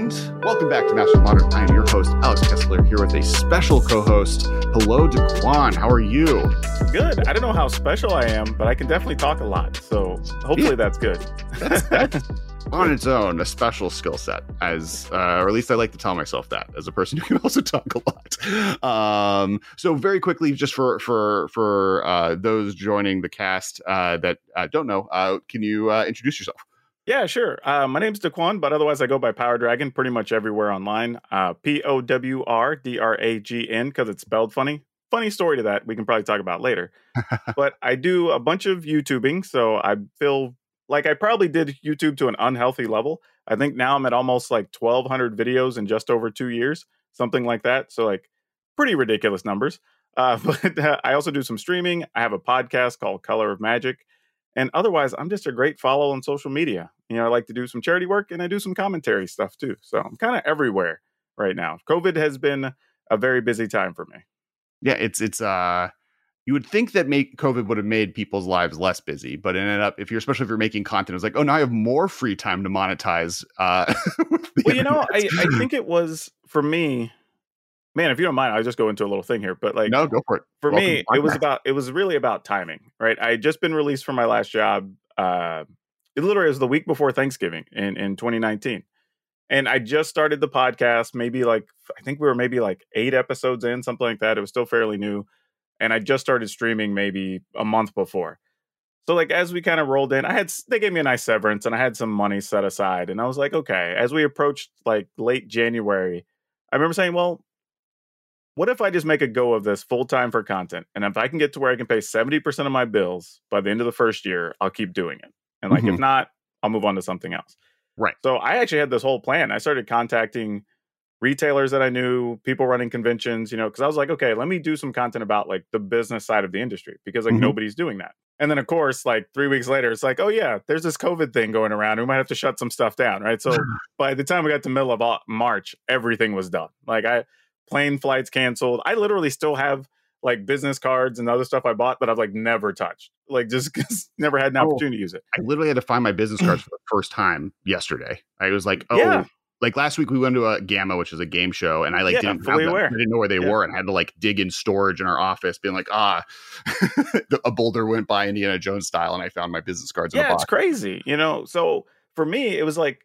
And welcome back to Master Modern. I am your host, Alex Kessler, here with a special co-host. Hello, DeQuan. How are you? Good. I don't know how special I am, but I can definitely talk a lot. So hopefully Yeah. that's good. That's, that's on its own a special skill set, as uh, or at least I like to tell myself that as a person who can also talk a lot. Um, so very quickly, just for for for uh, those joining the cast uh, that uh, don't know, uh, can you uh, introduce yourself? Yeah, sure. Uh, my name's DeQuan, but otherwise I go by Power Dragon pretty much everywhere online. Uh, P O W R D R A G N because it's spelled funny. Funny story to that we can probably talk about later. but I do a bunch of YouTubing, so I feel like I probably did YouTube to an unhealthy level. I think now I'm at almost like 1,200 videos in just over two years, something like that. So like pretty ridiculous numbers. Uh, but uh, I also do some streaming. I have a podcast called Color of Magic. And otherwise, I'm just a great follow on social media. You know, I like to do some charity work and I do some commentary stuff too. So I'm kind of everywhere right now. COVID has been a very busy time for me. Yeah, it's it's uh you would think that make COVID would have made people's lives less busy, but it ended up if you're especially if you're making content, it's like, oh now I have more free time to monetize. Uh Well, you know, I. I think it was for me, man, if you don't mind, I'll just go into a little thing here. But like, no, go for it. for Welcome me, it was about it was really about timing, right? I had just been released from my last job. Uh, it literally was the week before Thanksgiving in in 2019, and I just started the podcast. Maybe like I think we were maybe like eight episodes in, something like that. It was still fairly new, and I just started streaming maybe a month before. So like as we kind of rolled in, I had they gave me a nice severance and I had some money set aside, and I was like, okay. As we approached like late January, I remember saying, well, what if I just make a go of this full time for content? And if I can get to where I can pay 70% of my bills by the end of the first year, I'll keep doing it. And like, if Mhm. not, I'll move on to something else. Right. So I actually had this whole plan. I started contacting retailers that I knew, people running conventions, you know, because I was like, okay, let me do some content about like the business side of the industry because like Mhm. nobody's doing that. And then of course, like three weeks later, it's like, oh yeah, there's this COVID thing going around. We might have to shut some stuff down, right? So by the time we got to middle of March, everything was done. Like I plane flights canceled. I literally still have like business cards and other stuff I bought that I've like never touched. Like just 'cause never had an Oh. opportunity to use it. I literally had to find my business cards for the first time yesterday. I was like, oh, Yeah. like last week we went to a GAMA, which is a game show, and I like Yeah, didn't fully aware. I didn't know where they Yeah. were, and I had to like dig in storage in our office, being like, ah, a boulder went by Indiana Jones style, and I found my business cards in a yeah, box. it's crazy. You know, so for me, it was like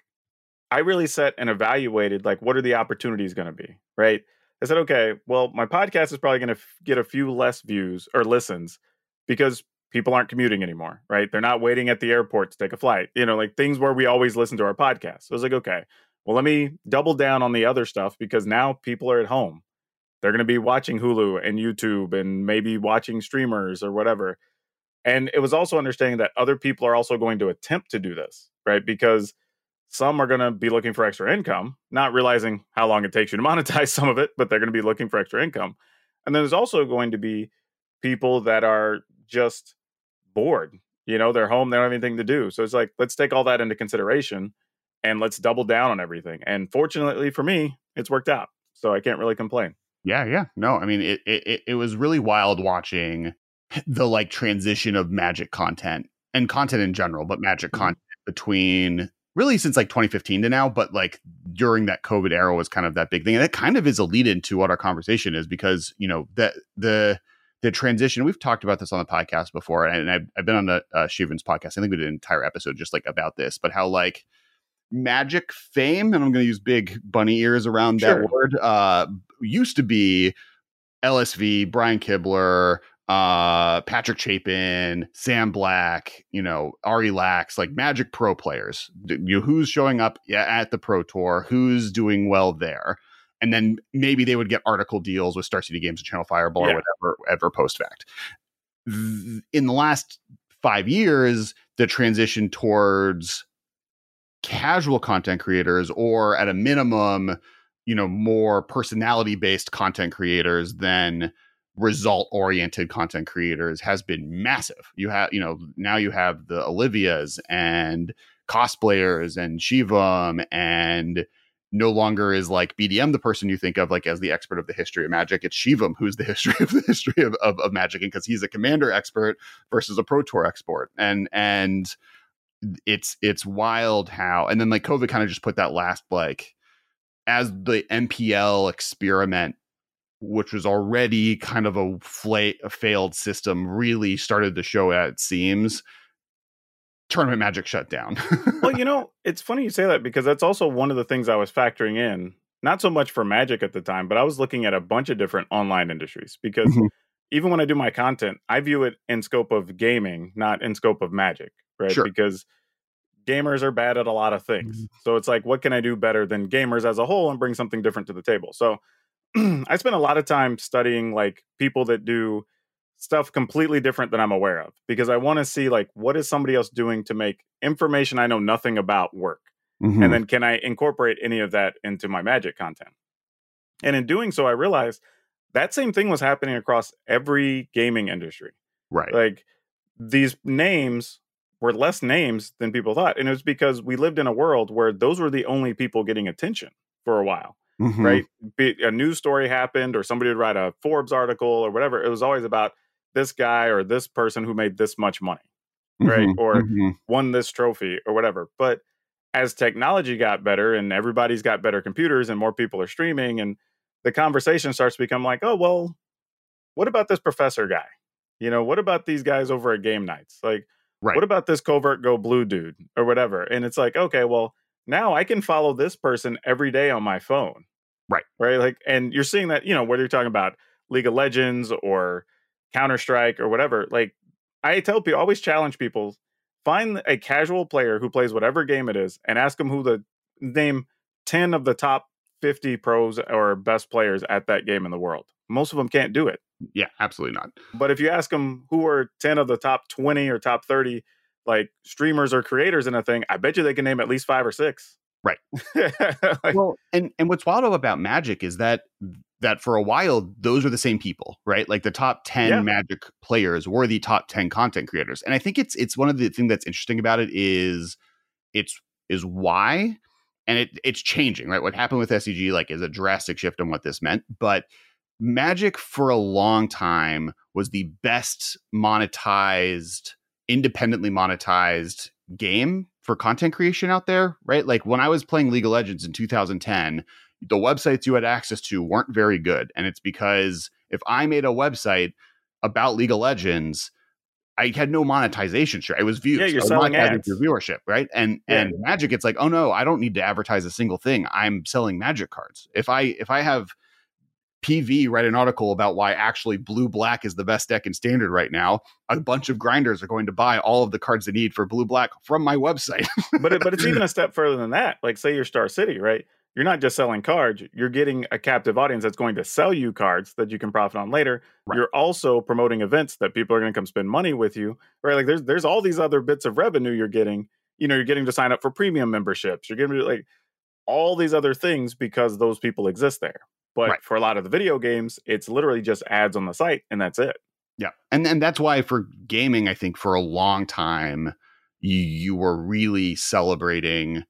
I really set and evaluated like what are the opportunities going to be, right? I said, okay, well, my podcast is probably going to f- get a few less views or listens because people aren't commuting anymore, right? They're not waiting at the airport to take a flight, you know, like things where we always listen to our podcast. So I was like, okay, well, let me double down on the other stuff because now people are at home. They're going to be watching Hulu and YouTube and maybe watching streamers or whatever. And it was also understanding that other people are also going to attempt to do this, right? Because some are going to be looking for extra income, not realizing how long it takes you to monetize some of it, but they're going to be looking for extra income. And then there's also going to be people that are just bored. You know, they're home, they don't have anything to do. So it's like, let's take all that into consideration and let's double down on everything. And fortunately for me, it's worked out. So I can't really complain. Yeah, yeah. No, I mean it it it- was really wild watching the like transition of magic content and content in general, but magic Mhm. content between really since like 2015 to now, but like during that COVID era was kind of that big thing. And it kind of is a lead into what our conversation is because, you know, that the, the transition, we've talked about this on the podcast before, and I've, I've been on the uh, Shivam's podcast. I think we did an entire episode just like about this, but how like magic fame, and I'm going to use big bunny ears around sure. that word, uh, used to be LSV, Brian Kibler, uh Patrick Chapin, Sam Black, you know, Ari Lax, like Magic Pro players. You who's showing up at the Pro Tour, who's doing well there. And then maybe they would get article deals with Star City Games and Channel Fireball yeah. or whatever, ever post fact. In the last five years, the transition towards casual content creators, or at a minimum, you know, more personality based content creators than result oriented content creators has been massive. You have, you know, now you have the Olivias and cosplayers and Shivam and no longer is like BDM the person you think of like as the expert of the history of magic. It's Shivam who's the history of the history of, of, of magic and because he's a commander expert versus a pro tour expert. And and it's it's wild how and then like COVID kind of just put that last like as the MPL experiment which was already kind of a, fla- a failed system, really started to show at it seems. Tournament Magic shut down. well, you know, it's funny you say that because that's also one of the things I was factoring in. Not so much for Magic at the time, but I was looking at a bunch of different online industries because mm-hmm. even when I do my content, I view it in scope of gaming, not in scope of Magic, right? Sure. Because gamers are bad at a lot of things. Mm-hmm. So it's like, what can I do better than gamers as a whole and bring something different to the table? So I spend a lot of time studying like people that do stuff completely different than I'm aware of because I want to see like what is somebody else doing to make information I know nothing about work. Mm-hmm. And then can I incorporate any of that into my magic content? And in doing so I realized that same thing was happening across every gaming industry. Right. Like these names were less names than people thought and it was because we lived in a world where those were the only people getting attention for a while mm-hmm. right? Be, a news story happened, or somebody would write a Forbes article or whatever. It was always about this guy or this person who made this much money, mm-hmm. right? Or mm-hmm. won this trophy or whatever. But as technology got better and everybody's got better computers and more people are streaming, and the conversation starts to become like, oh, well, what about this professor guy? You know, what about these guys over at Game Knights? Like, right. what about this CovertGoBlue dude or whatever? And it's like, okay, well, now I can follow this person every day on my phone. Right. Right. Like, and you're seeing that, you know, whether you're talking about League of Legends or Counter Strike or whatever, like, I tell people, always challenge people find a casual player who plays whatever game it is and ask them who the name 10 of the top 50 pros or best players at that game in the world. Most of them can't do it. Yeah, absolutely not. But if you ask them who are 10 of the top 20 or top 30 like streamers or creators in a thing, I bet you they can name at least five or six. Right. like, well, and and what's wild about Magic is that that for a while those are the same people, right? Like the top 10 yeah. Magic players were the top 10 content creators. And I think it's it's one of the things that's interesting about it is it's is why and it it's changing, right? What happened with SCG like is a drastic shift on what this meant, but Magic for a long time was the best monetized independently monetized game for content creation out there, right? Like when I was playing League of Legends in 2010, the websites you had access to weren't very good. And it's because if I made a website about League of Legends, I had no monetization. Sure, it was views. Yeah, you're selling ads. Your viewership, right? And yeah. and Magic, it's like, oh no, I don't need to advertise a single thing. I'm selling Magic cards. If I if I have PV write an article about why actually blue black is the best deck in standard right now. A bunch of grinders are going to buy all of the cards they need for blue black from my website. but it, but it's even a step further than that. Like say you're Star City, right? You're not just selling cards, you're getting a captive audience that's going to sell you cards that you can profit on later. Right. You're also promoting events that people are going to come spend money with you. Right? Like there's there's all these other bits of revenue you're getting. You know, you're getting to sign up for premium memberships. You're getting to like all these other things because those people exist there. But right. for a lot of the video games, it's literally just ads on the site and that's it. Yeah. And and that's why for gaming, I think for a long time you, you were really celebrating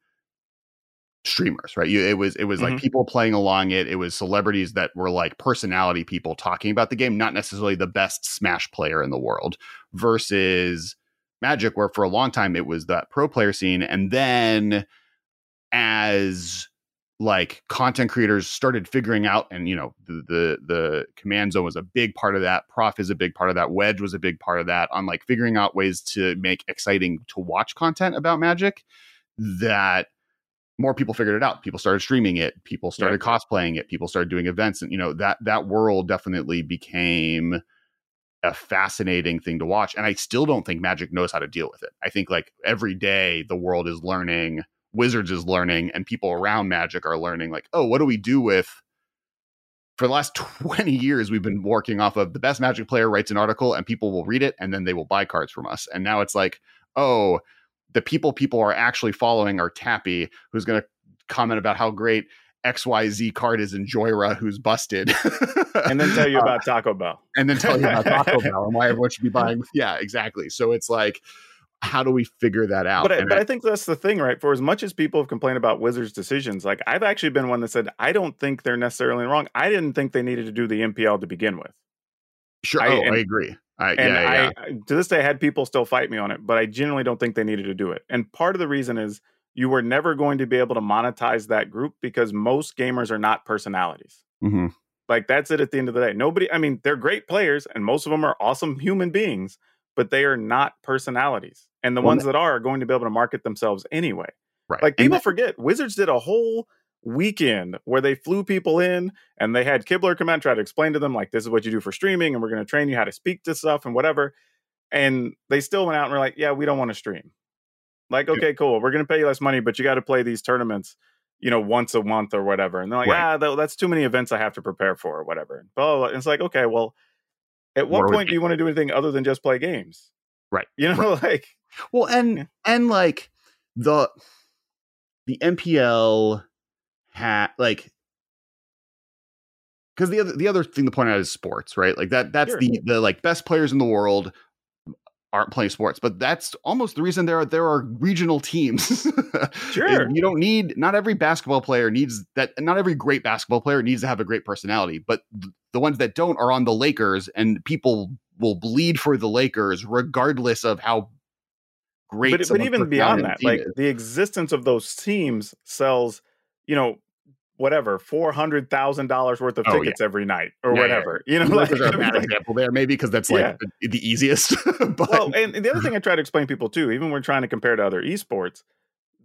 streamers, right? You, it was it was mm-hmm. like people playing along it. It was celebrities that were like personality people talking about the game, not necessarily the best Smash player in the world. Versus Magic, where for a long time it was that pro player scene, and then as like content creators started figuring out and you know the, the the command zone was a big part of that prof is a big part of that wedge was a big part of that on like figuring out ways to make exciting to watch content about magic that more people figured it out people started streaming it people started yeah. cosplaying it people started doing events and you know that that world definitely became a fascinating thing to watch and i still don't think magic knows how to deal with it i think like every day the world is learning Wizards is learning and people around Magic are learning, like, oh, what do we do with for the last 20 years we've been working off of the best magic player writes an article and people will read it and then they will buy cards from us. And now it's like oh the people people are actually following are tappy who's going to comment about how great xyz card is in Jhoira who's busted. And then tell you uh, about taco bell. and then tell you about taco bell and why everyone should be buying yeah exactly. So it's like how do we figure that out? But, I, but I, I, think that's the thing, right? For as much as people have complained about Wizards' decisions, like I've actually been one that said I don't think they're necessarily wrong. I didn't think they needed to do the MPL to begin with. Sure, I, oh, and, I agree. I, and yeah, yeah. to this day, I had people still fight me on it, but I genuinely don't think they needed to do it. And part of the reason is you were never going to be able to monetize that group because most gamers are not personalities. Mm-hmm. Like that's it at the end of the day. Nobody, I mean, they're great players, and most of them are awesome human beings but they are not personalities. And the well, ones that are are going to be able to market themselves anyway. Right. Like people that, forget Wizards did a whole weekend where they flew people in and they had Kibler come out and try to explain to them like this is what you do for streaming and we're going to train you how to speak to stuff and whatever. And they still went out and were like, yeah, we don't want to stream. Like, okay, cool. We're going to pay you less money, but you got to play these tournaments, you know, once a month or whatever. And they're like, right. ah, that's too many events I have to prepare for or whatever. And, blah, blah, blah. and it's like, okay, well, at what, point do you want to do anything other than just play games? Right. You know, right. like well, and yeah. and like the the MPL had like because the other the other thing to point out is sports, right? Like that that's sure. the the like best players in the world aren't playing sports, but that's almost the reason there are there are regional teams. sure, you don't need not every basketball player needs that. Not every great basketball player needs to have a great personality, but the ones that don't are on the Lakers, and people will bleed for the Lakers regardless of how great. But, but even beyond that, like is. the existence of those teams sells, you know, whatever four hundred thousand dollars worth of oh, tickets yeah. every night or yeah, whatever. Yeah. You know, like, are a bad example there, maybe because that's like the, the, easiest. but well, and the other thing I try to explain to people too, even when we're trying to compare to other esports,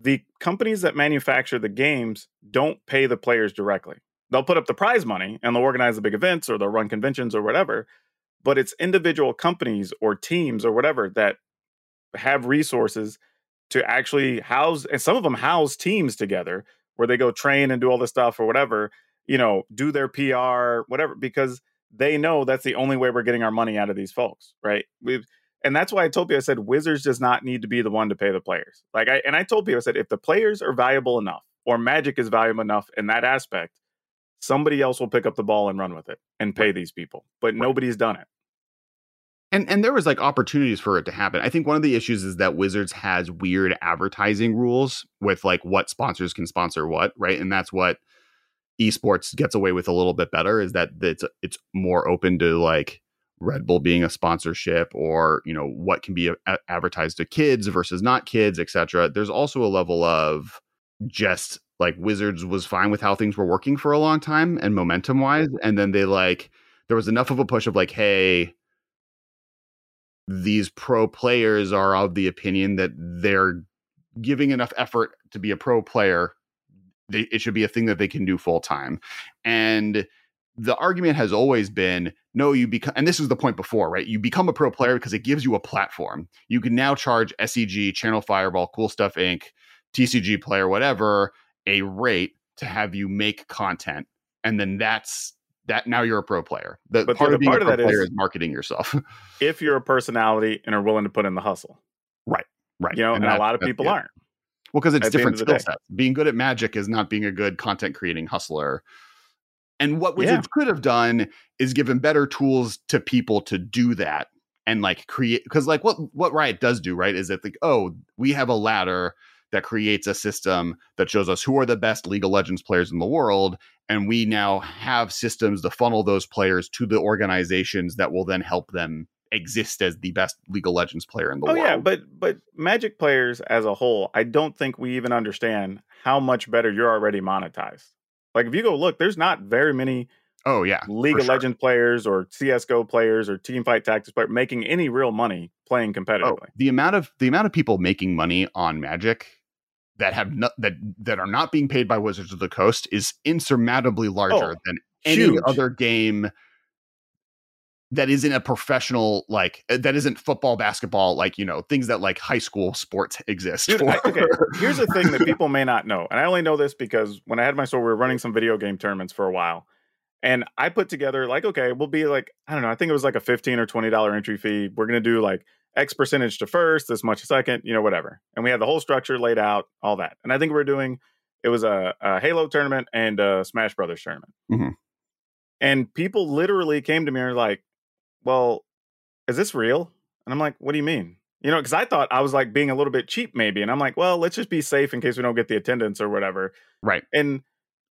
the companies that manufacture the games don't pay the players directly. They'll put up the prize money and they'll organize the big events or they'll run conventions or whatever but it's individual companies or teams or whatever that have resources to actually house and some of them house teams together where they go train and do all this stuff or whatever you know do their pr whatever because they know that's the only way we're getting our money out of these folks right? We've and that's why i told you i said wizards does not need to be the one to pay the players. Like i and i told people i said if the players are valuable enough or magic is valuable enough in that aspect somebody else will pick up the ball and run with it and pay these people but right. nobody's done it and and there was like opportunities for it to happen. I think one of the issues is that Wizards has weird advertising rules with like what sponsors can sponsor what, right? And that's what esports gets away with a little bit better is that it's it's more open to like Red Bull being a sponsorship or, you know, what can be a- advertised to kids versus not kids, etc. There's also a level of just like Wizards was fine with how things were working for a long time and momentum wise and then they like there was enough of a push of like hey, these pro players are of the opinion that they're giving enough effort to be a pro player they, it should be a thing that they can do full time. And the argument has always been no you become and this was the point before right? You become a pro player because it gives you a platform. You can now charge SCG channel fireball cool stuff inc tcg player whatever a rate to have you make content. And then that's that now you're a pro player. The but part, the, of being part a pro of that player is, is marketing yourself. if you're a personality and are willing to put in the hustle, right, right. You know, and, and a lot of people yeah. aren't. Well, because it's different skill sets. Being good at magic is not being a good content creating hustler. And what Wizards yeah. could have done is given better tools to people to do that and like create because like what what Riot does do, right, is that like, oh, we have a ladder that creates a system that shows us who are the best League of Legends players in the world. And we now have systems to funnel those players to the organizations that will then help them exist as the best League of Legends player in the oh world. yeah, but but Magic players as a whole, I don't think we even understand how much better you're already monetized. Like if you go look, there's not very many oh yeah, League of sure. Legends players or CS:GO players or Teamfight Tactics players making any real money playing Oh, competitively. the amount of the amount of people making money on Magic that have not that that are not being paid by Wizards of the Coast is insurmountably larger Oh, than any huge. other game that isn't a professional like uh, that isn't football basketball like you know things that like high school sports exist Dude. I, okay, here's the thing that people may not know, and I only know this because when I had my store, we were running some video game tournaments for a while, and I put together like, okay, we'll be like, I don't know, I think it was like a fifteen or twenty dollar entry fee. We're gonna do like X percentage to first, this much a second, you know, whatever, and we had the whole structure laid out, all that, and I think we are doing it was a, a Halo tournament and a Smash Brothers tournament, Mhm. and people literally came to me and were like, well, is this real? And I'm like, what do you mean? You know, because I thought I was like being a little bit cheap, maybe. And I'm like, well, let's just be safe in case we don't get the attendance or whatever. right And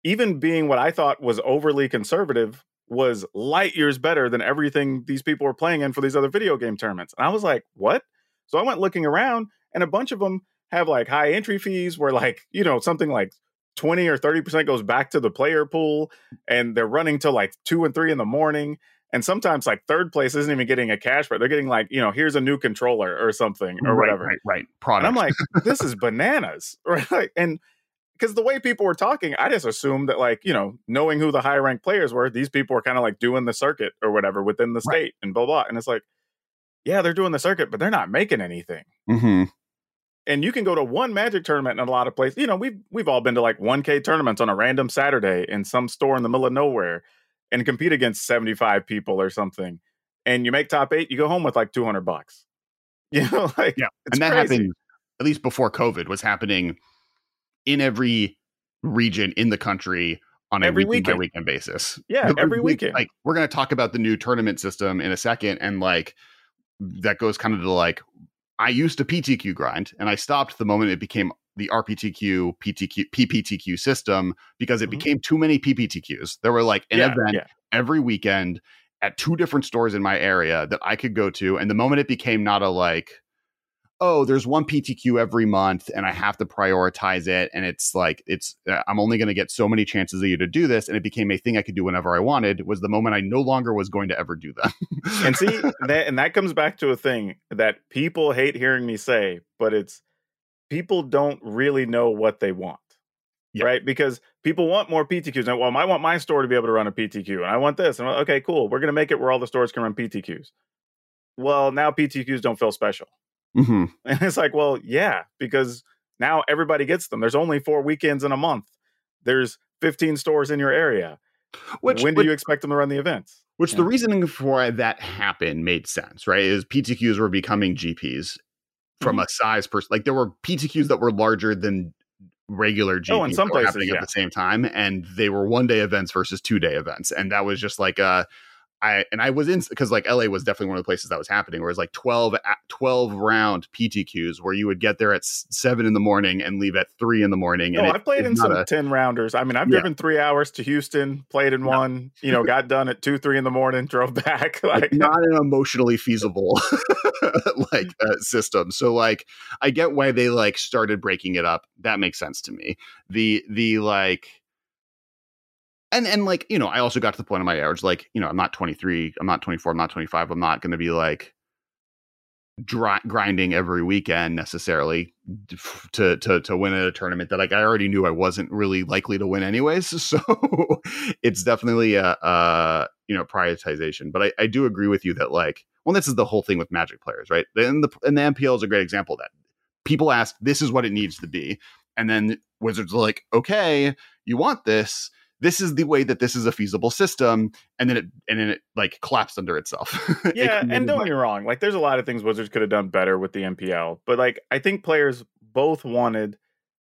even being what I thought was overly conservative was light years better than everything these people were playing in for these other video game tournaments. And I was like, what? So I went looking around, and a bunch of them have like high entry fees where, like, you know, something like 20 or 30% goes back to the player pool, and they're running till like two and three in the morning. And sometimes like third place isn't even getting a cash but they're getting like you know here's a new controller or something or right, whatever. right right. And product. i'm like this is bananas. Right and because the way people were talking i just assumed that like you know knowing who the high ranked players were these people were kind of like doing the circuit or whatever within the Right. state and blah blah and it's like yeah they're doing the circuit but they're not making anything Mhm. and you can go to one magic tournament in a lot of places you know we've we've all been to like 1k tournaments on a random saturday in some store in the middle of nowhere and compete against 75 people or something and you make top eight you go home with like 200 bucks you know like Yeah, and that crazy. happened at least before COVID was happening in every region in the country on a Every weekend by weekend. weekend basis. Yeah, The- every weekend. Like we're going to talk about the new tournament system in a second, and like that goes kind of to like I used to PTQ grind, and I stopped the moment it became the RPTQ PTQ PPTQ system because it Mhm. became too many PPTQs. There were like an yeah, event yeah. every weekend at two different stores in my area that I could go to. And the moment it became not a like, oh, there's one PTQ every month and I have to prioritize it. And it's like, it's, uh, I'm only going to get so many chances of you to do this. And it became a thing I could do whenever I wanted was the moment I no longer was going to ever do them. and see that and that comes back to a thing that people hate hearing me say but it's people don't really know what they want Yeah. right because people want more ptqs and well i want my store to be able to run a ptq and i want this and I'm like, okay cool we're going to make it where all the stores can run ptqs well now ptqs don't feel special Mhm. and it's like well yeah because now everybody gets them there's only four weekends in a month there's 15 stores in your area Which, when do which- you expect them to run the events Which the Yeah. reasoning for that happened made sense, right? Is PTQs were becoming GPs from Mhm. a size person. Like there were PTQs that were larger than regular GPs Oh, in some places, happening yeah. at the same time, and they were one day events versus two day events, and that was just like uh I and I was in because like LA was definitely one of the places that was happening, where it was like 12, 12 round PTQs where you would get there at seven in the morning and leave at three in the morning. And I've played in some a- 10 rounders. I mean, I've Yeah. driven three hours to Houston, played in Yeah. one, you know, got done at two, three in the morning, drove back. like Like, not an emotionally feasible like uh, system so like i get why they like started breaking it up that makes sense to me the the like and and like you know i also got to the point of my age like you know i'm not 23 i'm not 24 i'm not 25 i'm not going to be like dri- grinding every weekend necessarily to to to win at a tournament that like I already knew I wasn't really likely to win anyways. So it's definitely a, a you know prioritization. But I, I do agree with you that like well this is the whole thing with Magic players, right? And the and the MPL is a great example of that. People ask this is what it needs to be, and then Wizards are like, okay, you want this. This is the way that this is a feasible system, and then it and then it like collapsed under itself. It yeah. And don't get me wrong. Like, there's a lot of things Wizards could have done better with the MPL. But, like, I think players both wanted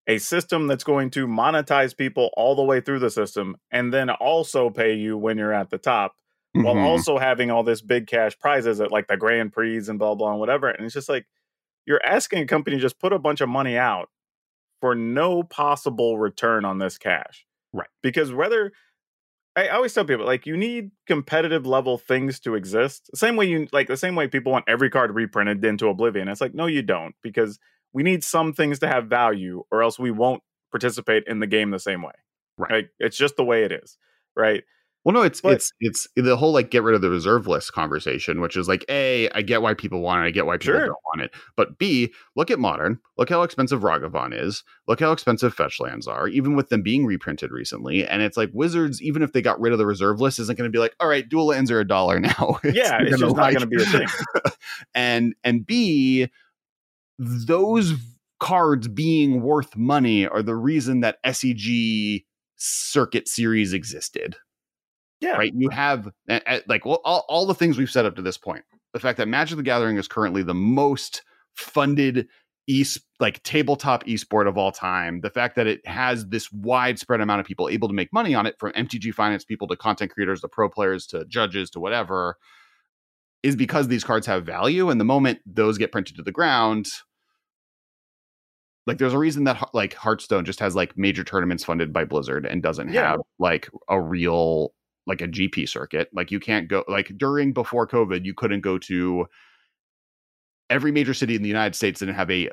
a system that's going to monetize people all the way through the system and then also pay you when you're at the top while Mhm. also having all this big cash prizes at like the Grand Prix and blah blah and whatever. And it's just like you're asking a company to just put a bunch of money out for no possible return on this cash. Right. Because whether I always tell people like you need competitive level things to exist. The same way you like the same way people want every card reprinted into Oblivion. It's like no, you don't because we need some things to have value, or else we won't participate in the game the same way. Right. Like, it's just the way it is. Right. Well, no, it's But- it's it's the whole like get rid of the reserve list conversation, which is like, a, I get why people want it, I get why people Sure. don't want it, but b, look at modern, look how expensive Ragavan is, look how expensive fetch lands are, even with them being reprinted recently, and it's like Wizards, even if they got rid of the reserve list, isn't going to be like, all right, dual lands are a dollar now. yeah, it's just not going to be a thing. and and b, those cards being worth money are the reason that SCG circuit series existed Yeah. right? You have like well, all, all the things we've said up to this point. The fact that Magic the Gathering is currently the most funded east like tabletop esport of all time. The fact that it has this widespread amount of people able to make money on it, from MTG finance people to content creators to pro players to judges to whatever, is because these cards have value. And the moment those get printed to the ground, like there's a reason that like Hearthstone just has like major tournaments funded by Blizzard and doesn't Yeah. have like a real like a GP circuit. Like you can't go like during before COVID, you couldn't go to every major city in the United States didn't have a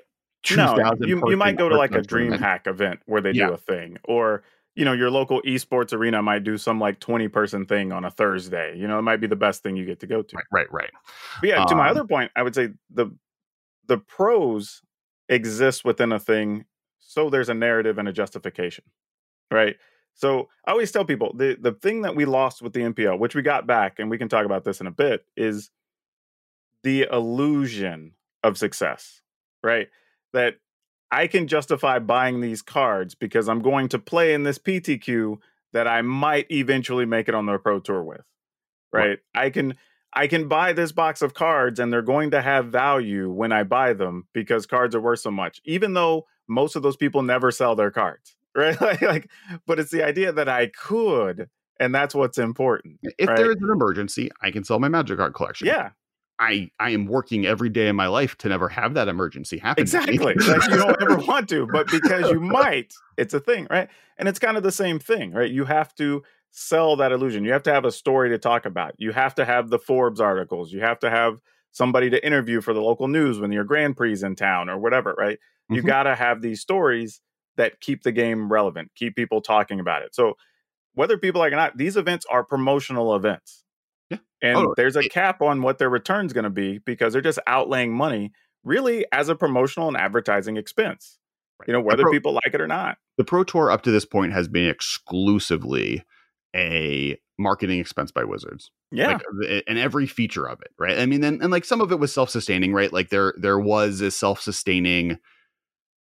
No, you, you might go to like a dream tournament. hack event where they Yeah. do a thing or you know your local esports arena might do some like 20 person thing on a thursday you know it might be the best thing you get to go to Right, right, right. but yeah to my Um, other point i would say the the pros exist within a thing so there's a narrative and a justification right so i always tell people the the thing that we lost with the mpl which we got back and we can talk about this in a bit is the illusion of success right? That i can justify buying these cards because i'm going to play in this ptq that i might eventually make it on the pro tour with right? I can i can buy this box of cards and they're going to have value when i buy them because cards are worth so much even though most of those people never sell their cards right? Like, like but it's the idea that i could and that's what's important If Right. there is an emergency, I can sell my Magic card collection. yeah. I I am working every day in my life to never have that emergency happen. exactly. Like you don't ever want to but because you might it's a thing right? And it's kind of the same thing right? You have to sell that illusion. You have to have a story to talk about. You have to have the forbes articles. You have to have somebody to interview for the local news when your grand prix is in town or whatever right? You Mhm. got to have these stories that keep the game relevant keep people talking about it so whether people like it or not these events are promotional events Yeah. and Oh, there's a cap on what their return's going to be because they're just outlaying money really as a promotional and advertising expense. You know, whether pro- people like it or not. the Pro Tour up to this point has been exclusively a marketing expense by Wizards. Yeah. Like, and every feature of it, right? I mean, and, and like some of it was self-sustaining, right? Like there there was a self-sustaining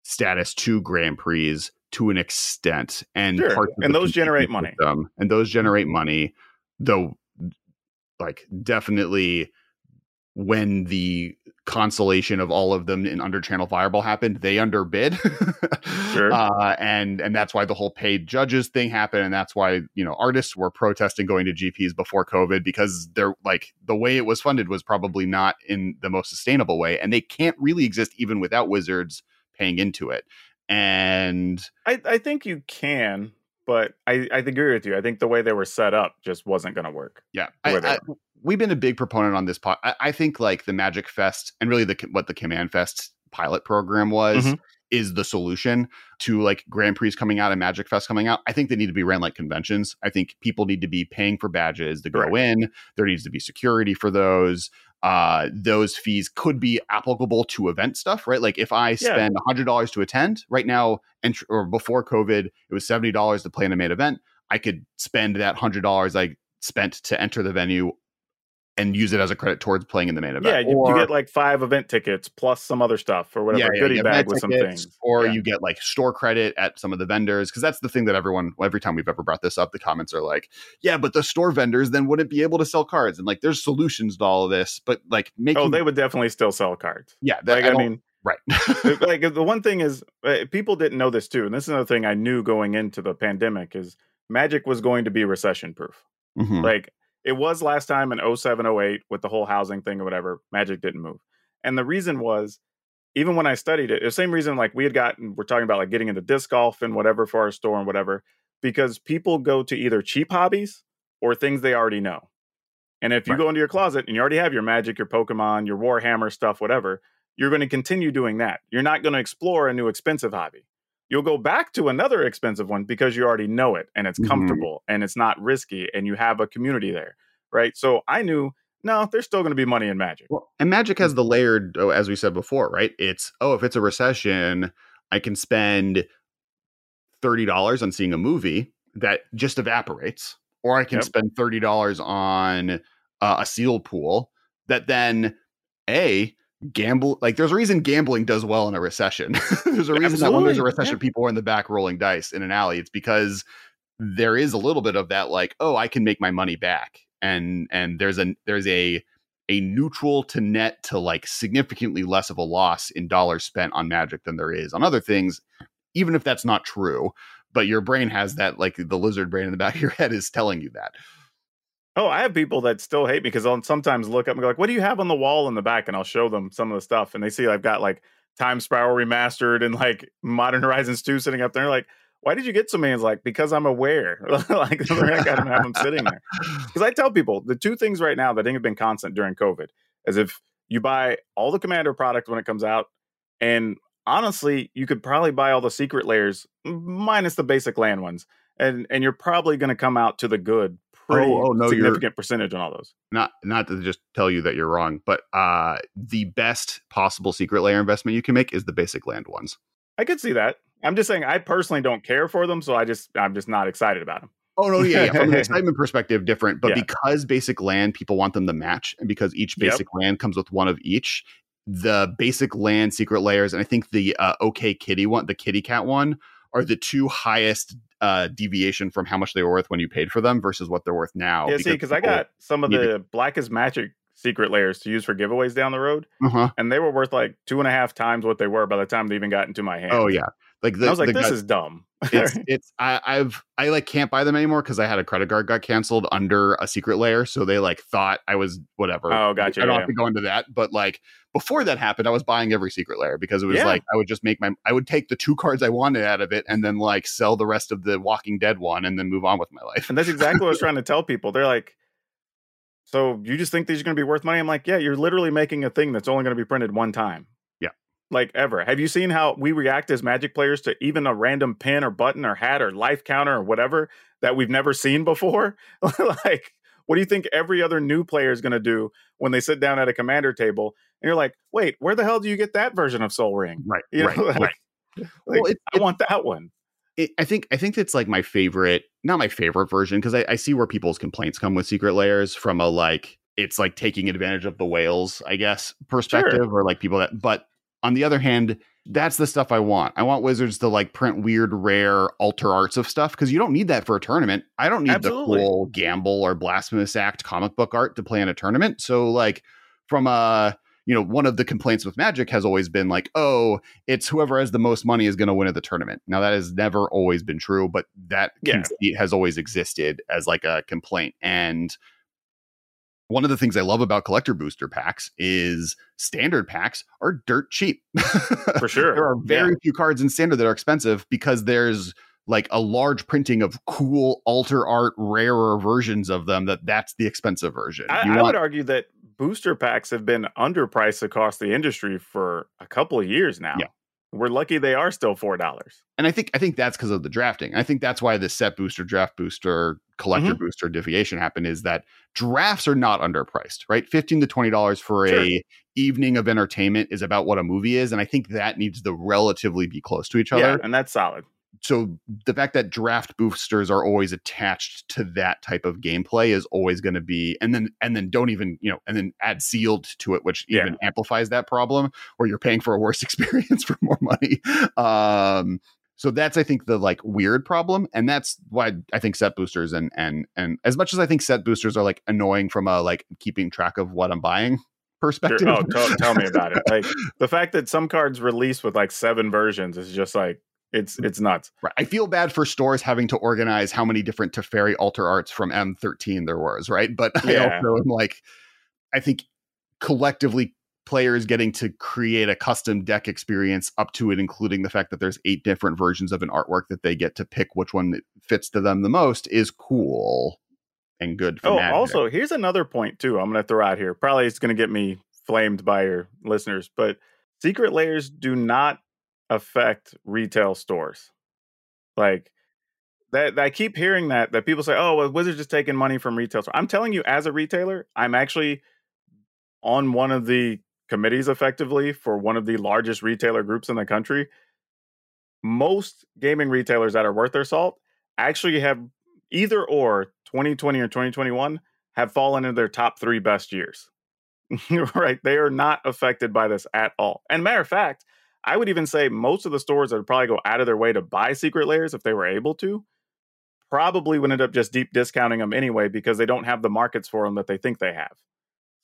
status to Grand Prix to an extent, and Sure, and those generate money. system, and those generate money, though. Like definitely, when the consolation of all of them in under channel fireball happened they underbid Sure. uh, and and that's why the whole paid judges thing happened and that's why you know artists were protesting going to gps before covid because they're like the way it was funded was probably not in the most sustainable way and they can't really exist even without wizards paying into it and I, I think you can, but I, I agree with you. I think the way they were set up just wasn't going to work. yeah I, I, we've been a big proponent on this pod I, I think like the magic fest and really the what the command fest pilot program was Mhm. is the solution to like grand prix coming out and magic fest coming out i think they need to be ran like conventions i think people need to be paying for badges to go Correct. in there needs to be security for those uh those fees could be applicable to event stuff right? Like if i spend a hundred dollars to attend right now entr- or before covid it was seventy dollars to play in a main event i could spend that hundred dollars i spent to enter the venue and use it as a credit towards playing in the main event Yeah, you, you get like five event tickets plus some other stuff or whatever, goodie you get bag event with some tickets, things. or Yeah. you get like store credit at some of the vendors because that's the thing that everyone every time we've ever brought this up the comments are like yeah but the store vendors then wouldn't be able to sell cards and like there's solutions to all of this but like making Oh, they would definitely still sell cards. yeah that, Like, I, I, mean, right like the one thing is uh, people didn't know this too and this is another thing i knew going into the pandemic is magic was going to be recession proof Mhm. like it was last time in 07 08 with the whole housing thing or whatever magic didn't move and the reason mm-hmm. was even when i studied it the same reason like we had gotten we're talking about like getting into disc golf and whatever for our store and whatever because people go to either cheap hobbies or things they already know. And if you Right. go into your closet and you already have your Magic, your Pokemon, your Warhammer stuff, whatever, you're going to continue doing that. You're not going to explore a new expensive hobby. You'll go back to another expensive one because you already know it and it's Mhm. comfortable and it's not risky and you have a community there, right? So I knew, no, there's still going to be money in Magic. Well, and Magic has the layered, oh, as we said before, right? It's oh, if it's a recession, I can spend thirty dollars on seeing a movie that just evaporates, or I can Yep. spend thirty dollars on uh, a seal pool that then a gamble like there's a reason gambling does well in a recession. there's a reason that when there's a recession, yeah. people are in the back rolling dice in an alley. It's because there is a little bit of that, like, oh, I can make my money back, and and there's a there's a a neutral to net to like significantly less of a loss in dollars spent on magic than there is on other things, even if that's not true. But your brain has that, like the lizard brain in the back of your head is telling you that. Oh, I have people that still hate me because I'll sometimes look up and go like, "What do you have on the wall in the back?" And I'll show them some of the stuff, and they see I've got like Time Spiral remastered and like Modern Horizons two sitting up there. Like, why did you get so many? It's like because I'm aware. like, I got to have them sitting there. Because I tell people the two things right now that have been constant during COVID is if you buy all the Commander product when it comes out, and honestly, you could probably buy all the Secret Lairs minus the basic land ones, and and you're probably going to come out to the good pretty Oh, oh, no, significant percentage on all those. Not not to just tell you that you're wrong, but uh the best possible Secret Lair investment you can make is the basic land ones. I could see that. I'm just saying I personally don't care for them, so I just I'm just not excited about them. Oh no, yeah, yeah. From an excitement perspective, different. But Yeah. because basic land, people want them to match, and because each Yep. basic land comes with one of each, the basic land Secret Lairs, and I think the uh, OK Kitty one, the Kitty Cat one, are the two highest uh, deviation from how much they were worth when you paid for them versus what they're worth now. yeah, see, because I got some of the blackest magic Secret Lairs to use for giveaways down the road, Uh-huh. and they were worth like two and a half times what they were by the time they even got into my hand. Oh yeah, like the, I was like, this guy- is dumb. it's it's I, I've I like can't buy them anymore because I had a credit card got canceled under a Secret Lair, so they like thought I was whatever. Oh, gotcha, I don't yeah. have to go into that, but like before that happened, I was buying every Secret Lair because it was Yeah. like I would just make my I would take the two cards I wanted out of it and then like sell the rest of the Walking Dead one and then move on with my life. And that's exactly what I was trying to tell people. They're like, so you just think these are going to be worth money? I'm like, yeah, you're literally making a thing that's only going to be printed one time. Like ever. Have you seen how we react as Magic players to even a random pin or button or hat or life counter or whatever that we've never seen before? like, what do you think every other new player is going to do when they sit down at a commander table and you're like, wait, where the hell do you get that version of Sol Ring? Right, You right, know, like, right. like, Well, it- I want that one. it, I think I think it's like my favorite, not my favorite version, because I, I see where people's complaints come with Secret Lairs from a like it's like taking advantage of the whales, I guess, perspective, or like people that. But on the other hand, that's the stuff I want. I want wizards to like print weird, rare alter arts of stuff because you don't need that for a tournament. I don't need Absolutely. the cool gamble or blasphemous act comic book art to play in a tournament. So like from a you know, one of the complaints with Magic has always been like, oh, it's whoever has the most money is going to win at the tournament. Now that has never always been true, but that Yeah. conceit has always existed as like a complaint. And one of the things I love about collector booster packs is standard packs are dirt cheap. For sure. there are very Yeah. few cards in standard that are expensive because there's like a large printing of cool alter art rarer versions of them that that's the expensive version. I, You I would argue that booster packs have been underpriced across the industry for a couple of years now. Yeah. We're lucky they are still four dollars. and I think I think that's because of the drafting. I think that's why the set booster, draft booster, collector Mhm. booster deviation happened. Is that drafts are not underpriced, right? Fifteen to twenty dollars for Sure. a evening of entertainment is about what a movie is, and I think that needs to relatively be close to each Yeah, other. and that's solid. So the fact that draft boosters are always attached to that type of gameplay is always going to be, and then and then don't even you know, and then add sealed to it, which Yeah. even amplifies that problem, where you're paying for a worse experience for more money. Um, so that's I think the like weird problem, and that's why I think set boosters and and and as much as I think set boosters are like annoying from a like keeping track of what I'm buying Sure. perspective. Oh, tell, tell me about it. Like the fact that some cards release with like seven versions is just like it's it's nuts. Right. I feel bad for stores having to organize how many different Teferi altar arts from M13 there was, right? But I also am like, I think collectively players getting to create a custom deck experience up to it, including the fact that there's eight different versions of an artwork that they get to pick which one fits to them the most is cool. and good for Oh, Magic. also, here's another point too. I'm going to throw out here. Probably it's going to get me flamed by your listeners, but Secret Lairs do not affect retail stores. Like that, I keep hearing that that people say, "Oh, well, Wizards just taking money from retail." So I'm telling you, as a retailer, I'm actually on one of the committees, effectively for one of the largest retailer groups in the country. Most gaming retailers that are worth their salt actually have either or 2020 or 2021 have fallen into their top three best years. right? They are not affected by this at all. And matter of fact, I would even say most of the stores that would probably go out of their way to buy Secret Lairs if they were able to, probably would end up just deep discounting them anyway because they don't have the markets for them that they think they have.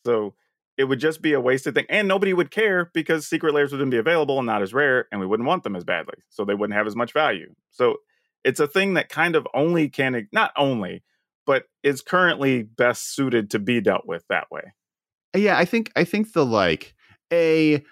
So it would just be a wasted thing. And nobody would care because Secret Lairs wouldn't be available and not as rare, and we wouldn't want them as badly. So they wouldn't have as much value. So it's a thing that kind of only can, not only, but is currently best suited to be dealt with that way. yeah, I think I think the like a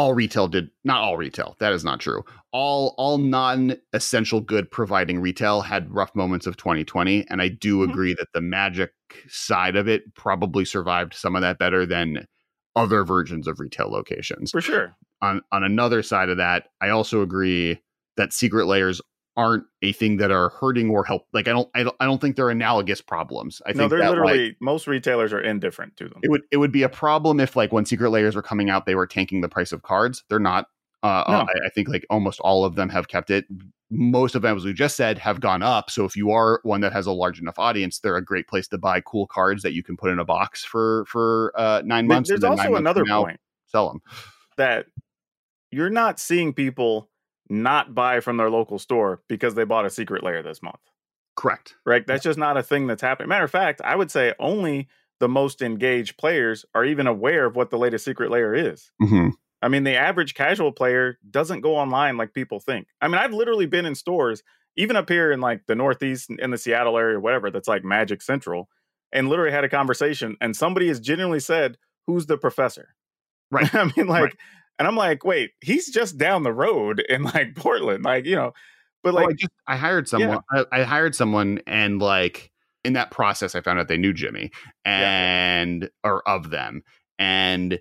all retail did not all retail. That is not true. All all non essential good providing retail had rough moments of 2020, and I do Mhm. agree that the magic side of it probably survived some of that better than other versions of retail locations. For sure. on on another side of that, I also agree that Secret Lairs aren't a thing that are hurting or help. Like I don't I don't, I don't think they're analogous problems. I no, think they're that, like, literally most retailers are indifferent to them. it would it would be a problem if like when Secret Lairs were coming out they were tanking the price of cards. They're not. Uh, No. uh, I, I think like almost all of them have kept it. Most of them, as we just said, have gone up. So if you are one that has a large enough audience, they're a great place to buy cool cards that you can put in a box for for uh, nine months. There's also another now, point Sell them. that you're not seeing people not buy from their local store because they bought a Secret Lair this month. Correct. Right? That's just not a thing that's happening. Matter of fact, I would say only the most engaged players are even aware of what the latest Secret Lair is. Mm-hmm. I mean, the average casual player doesn't go online like people think. I mean, I've literally been in stores, even up here in like the Northeast, in the Seattle area, or whatever, that's like Magic Central, and literally had a conversation, and somebody has genuinely said, Who's the professor? Right. I mean, like, Right. And I'm like, Wait, he's just down the road in like Portland, like, you know, but Like, I just I hired someone. I, I hired someone, and like in that process, I found out they knew Jimmy and or of them, and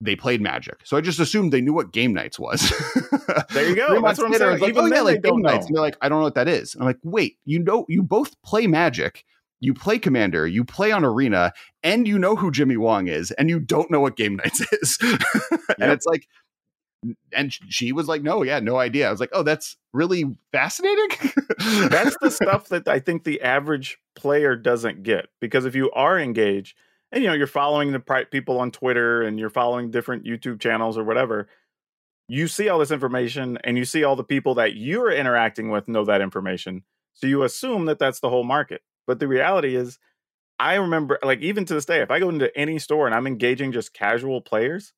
they played Magic. So I just assumed they knew what Game Knights was. There you go. That's what I'm later, saying. like, Even oh yeah, like game don't nights. And they're like, I don't know what that is. I'm like, wait, you know, you both play Magic. You play Commander, you play on Arena, and you know who Jimmy Wong is, and you don't know what Game Knights is. and Yep. it's like, and she was like, no, yeah, no idea. I was like, oh, that's really fascinating. that's the stuff that I think the average player doesn't get because if you are engaged and you know you're following the pri- people on Twitter and you're following different YouTube channels or whatever, you see all this information and you see all the people that you're interacting with know that information, so you assume that that's the whole market. But the reality is, I remember like even to this day, if I go into any store and I'm engaging just casual players,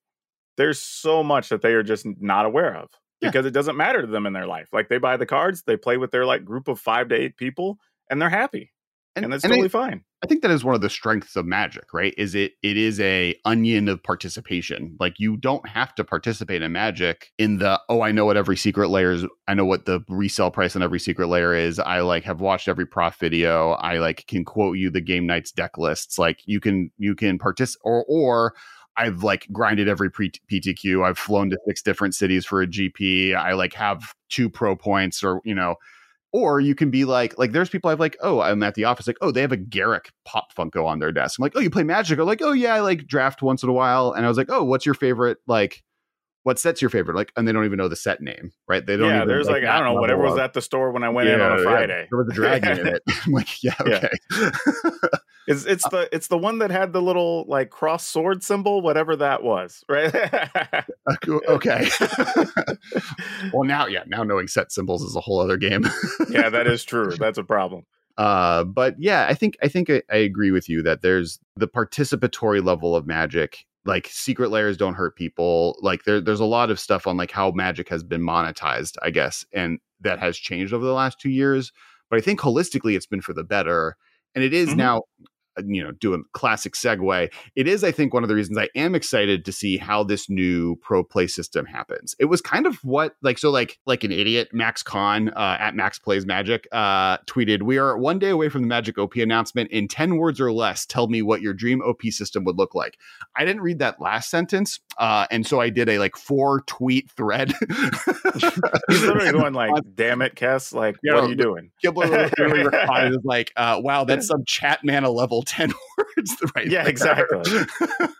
there's so much that they are just not aware of Yeah. because it doesn't matter to them in their life. Like they buy the cards, they play with their like group of five to eight people, and they're happy, and, that's I- totally fine. I think that is one of the strengths of Magic, right? Is it it is a onion of participation. Like you don't have to participate in Magic in the oh, I know what every Secret Lair is. I know what the resale price on every Secret Lair is. I like have watched every prof video. I like can quote you the Game Knights deck lists. Like you can you can participate or or I've like grinded every pre- PTQ. I've flown to six different cities for a GP. I like have two pro points or you know or you can be like, like there's people I've like, oh, I'm at the office, like, oh, they have a Garruk Pop Funko on their desk. I'm like, oh, you play Magic? I'm like, oh yeah, I like draft once in a while. And I was like, oh, what's your favorite? Like, what set's your favorite? Like, and they don't even know the set name, right? They don't. Yeah, even, there's like, I don't know whatever was at the store when I went in on a yeah, Friday. There was a dragon in it. I'm like, yeah, Yeah. okay. It's it's the it's the one that had the little like cross sword symbol, whatever that was, right? okay. well, now, yeah, now knowing set symbols is a whole other game. yeah, that is true. That's a problem. uh but yeah i think i think I, I agree with you that there's the participatory level of magic like Secret Lairs don't hurt people like there, there's a lot of stuff on like how magic has been monetized i guess and that has changed over the last two years but i think holistically it's been for the better and it is Mhm. now you know, do a classic segue. It is, I think, one of the reasons I am excited to see how this new pro play system happens. It was kind of what, like, so, like, like an idiot, Max Con uh, at Max Plays Magic uh, tweeted, "We are one day away from the Magic OP announcement. In ten words or less, tell me what your dream OP system would look like." I didn't read that last sentence, uh, and so I did a like four tweet thread. He's literally going like, "Damn it, Kess! Like, Yeah, what are you doing?" Kibler replied is like, uh, "Wow, that's some chat mana level ten words." Right Yeah, there. exactly.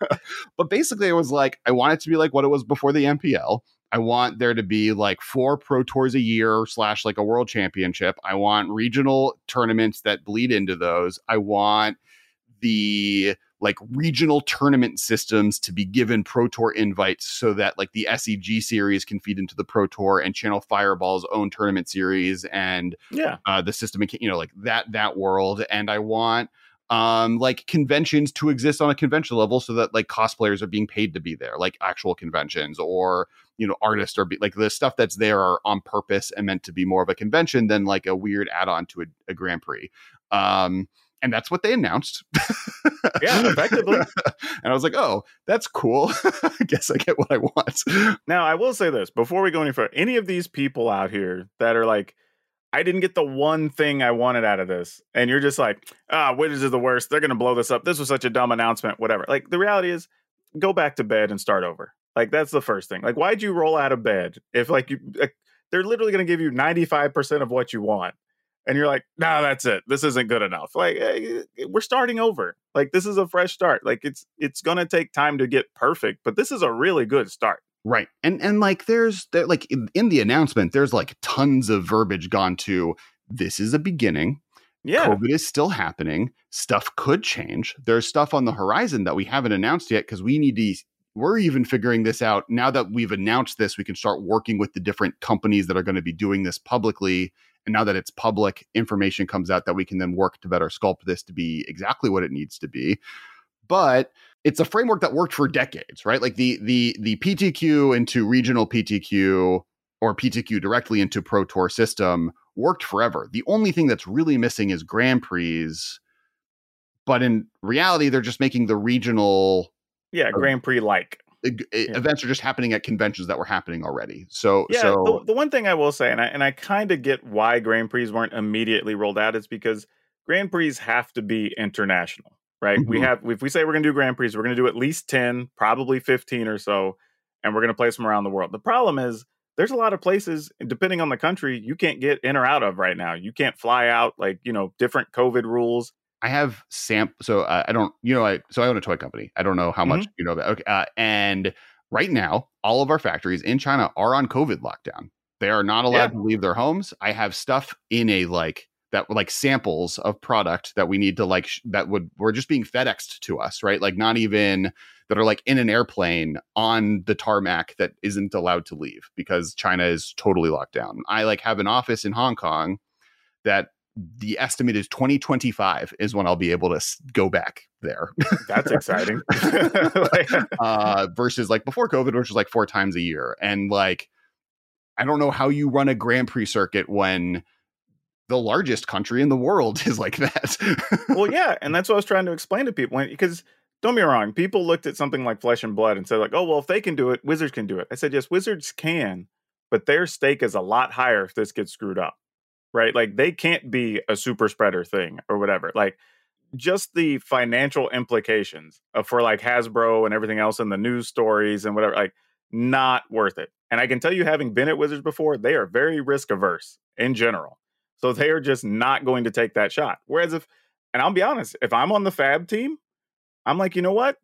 but basically, it was like I want it to be like what it was before the MPL. I want there to be like four pro tours a year slash like a world championship. I want regional tournaments that bleed into those. I want the like regional tournament systems to be given pro tour invites so that like the SCG series can feed into the pro tour and channel Fireball's own tournament series and Yeah, uh, the system, you know, like that that world. And I want um like conventions to exist on a convention level so that like cosplayers are being paid to be there, like actual conventions, or you know, artists are be, like the stuff that's there are on purpose and meant to be more of a convention than like a weird add-on to a, a Grand Prix. Um, and that's what they announced. Yeah, effectively. and I was like, oh, that's cool. I guess I get what I want. Now, I will say this before we go any further any of these people out here that are like, I didn't get the one thing I wanted out of this, and you're just like, ah, Wizards is the worst. They're going to blow this up. This was such a dumb announcement, whatever. Like, the reality is, go back to bed and start over. Like, that's the first thing. Like, why'd you roll out of bed if, like, you, like, they're literally going to give you 95% of what you want? And you're like, nah, that's it. This isn't good enough. Like, eh, we're starting over. Like, this is a fresh start. Like, it's it's gonna take time to get perfect, but this is a really good start. Right. And and like there's there like in, in the announcement, there's like tons of verbiage gone to this is a beginning. Yeah, COVID is still happening. Stuff could change. There's stuff on the horizon that we haven't announced yet because we need to we're even figuring this out. Now that we've announced this, we can start working with the different companies that are going to be doing this publicly. And now that it's public, information comes out that we can then work to better sculpt this to be exactly what it needs to be. But it's a framework that worked for decades, right? Like the the the PTQ into regional PTQ or PTQ directly into Pro Tour system worked forever. The only thing that's really missing is Grand Prix, but in reality, they're just making the regional yeah, Grand Prix like events are just happening at conventions that were happening already. So yeah, so the, the one thing I will say, and I and I kind of get why Grand Prix weren't immediately rolled out, is because Grand Prix have to be international, right? We Mhm. have if we say we're going to do Grand Prix, we're going to do at least ten, probably fifteen or so, and we're going to place them around the world. The problem is there's a lot of places, depending on the country, you can't get in or out of right now. You can't fly out, like you know, different COVID rules. I have sam. So uh, I don't, you know, I so I own a toy company. I don't know how much you know that. Okay, uh, and right now, all of our factories in China are on COVID lockdown. They are not allowed Yeah. to leave their homes. I have stuff in a like that were like samples of product that we need to like sh- that would were just being FedExed to us, right? Like not even that are like in an airplane on the tarmac that isn't allowed to leave because China is totally locked down. I like have an office in Hong Kong that the estimate is 2025 is when I'll be able to go back there. That's exciting. Like, uh, versus like before COVID, which was like four times a year. And like, I don't know how you run a Grand Prix circuit when the largest country in the world is like that. well, yeah, and that's what I was trying to explain to people. Because don't be wrong, people looked at something like Flesh and Blood and said, like, "Oh, well, if they can do it, Wizards can do it." I said, "Yes, Wizards can, but their stake is a lot higher if this gets screwed up, right? Like they can't be a super spreader thing or whatever. Like just the financial implications for like Hasbro and everything else in the news stories and whatever, like not worth it. And I can tell you, having been at Wizards before, they are very risk averse in general. So they are just not going to take that shot. Whereas if, and I'll be honest, if I'm on the Fab team, I'm like, you know what?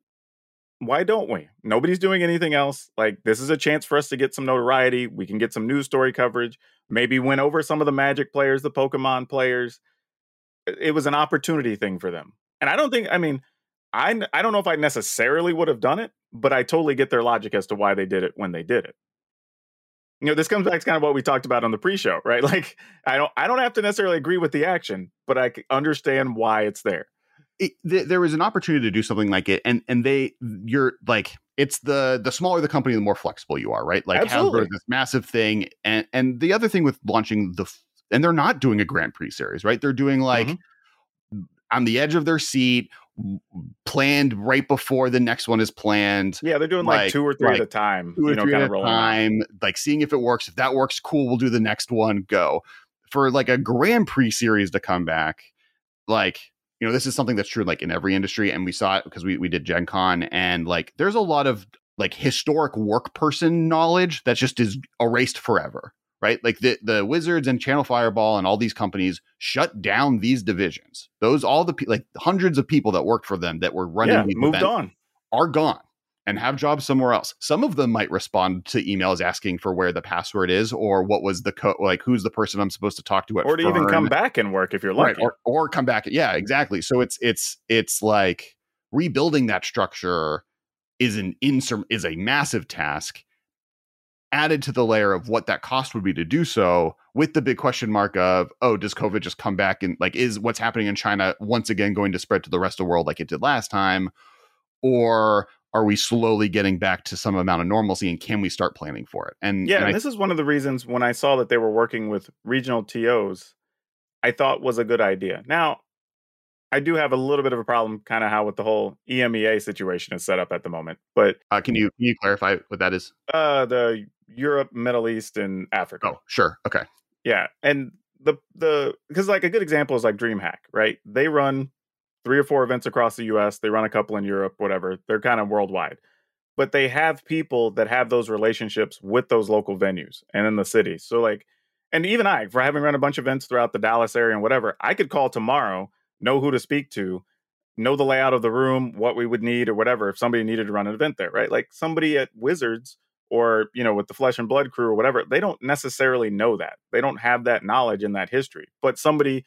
Why don't we? Nobody's doing anything else. Like, this is a chance for us to get some notoriety. We can get some news story coverage, maybe win over some of the Magic players, the Pokemon players. It was an opportunity thing for them. And I don't think, I mean, I I don't know if I necessarily would have done it, but I totally get their logic as to why they did it when they did it. You know, this comes back to kind of what we talked about on the pre-show, right? Like, I don't, I don't have to necessarily agree with the action, but I understand why it's there. it, th- there was an opportunity to do something like it, and and they, you're like, it's the the smaller the company, the more flexible you are, right? Like Absolutely. Hasbro this massive thing, and and the other thing with launching the, and they're not doing a Grand Prix series, right? They're doing like. Mhm. on the edge of their seat, planned right before the next one is planned. Yeah, they're doing like, like two or three like at a time. Two or you know, three at a time. Out. Like seeing if it works. If that works, cool. We'll do the next one. Go for like a Grand Prix series to come back. Like you know, this is something that's true like in every industry, and we saw it because we we did Gen Con, and like there's a lot of like historic work person knowledge that just is erased forever right? Like the the Wizards and Channel Fireball and all these companies shut down these divisions. Those all the like hundreds of people that worked for them that were running yeah, moved on are gone and have jobs somewhere else. Some of them might respond to emails asking for where the password is or what was the code, like who's the person I'm supposed to talk to at or to firm. even come back and work if you're lucky, right, or, or come back. Yeah, exactly. So it's it's it's like rebuilding that structure is an insur- is a massive task added to the layer of what that cost would be to do so with the big question mark of oh does covid just come back and like is what's happening in china once again going to spread to the rest of the world like it did last time? Or are we slowly getting back to some amount of normalcy and can we start planning for it? And yeah and and this is one of the reasons when i saw that they were working with regional tos i thought was a good idea. Now I do have a little bit of a problem, kind of how with the whole EMEA situation is set up at the moment. But uh, can you can you clarify what that is? Uh, the Europe, Middle East, and Africa. Oh, sure, okay, yeah, and the the because like a good example is like DreamHack, right? They run three or four events across the U.S. They run a couple in Europe, whatever. They're kind of worldwide, but they have people that have those relationships with those local venues and in the cities. So like, and even I, for having run a bunch of events throughout the Dallas area and whatever, I could call tomorrow know who to speak to, know the layout of the room, what we would need or whatever if somebody needed to run an event there, right? Like somebody at Wizards or, you know, with the Flesh and Blood crew or whatever, they don't necessarily know that. They don't have that knowledge and that history. But somebody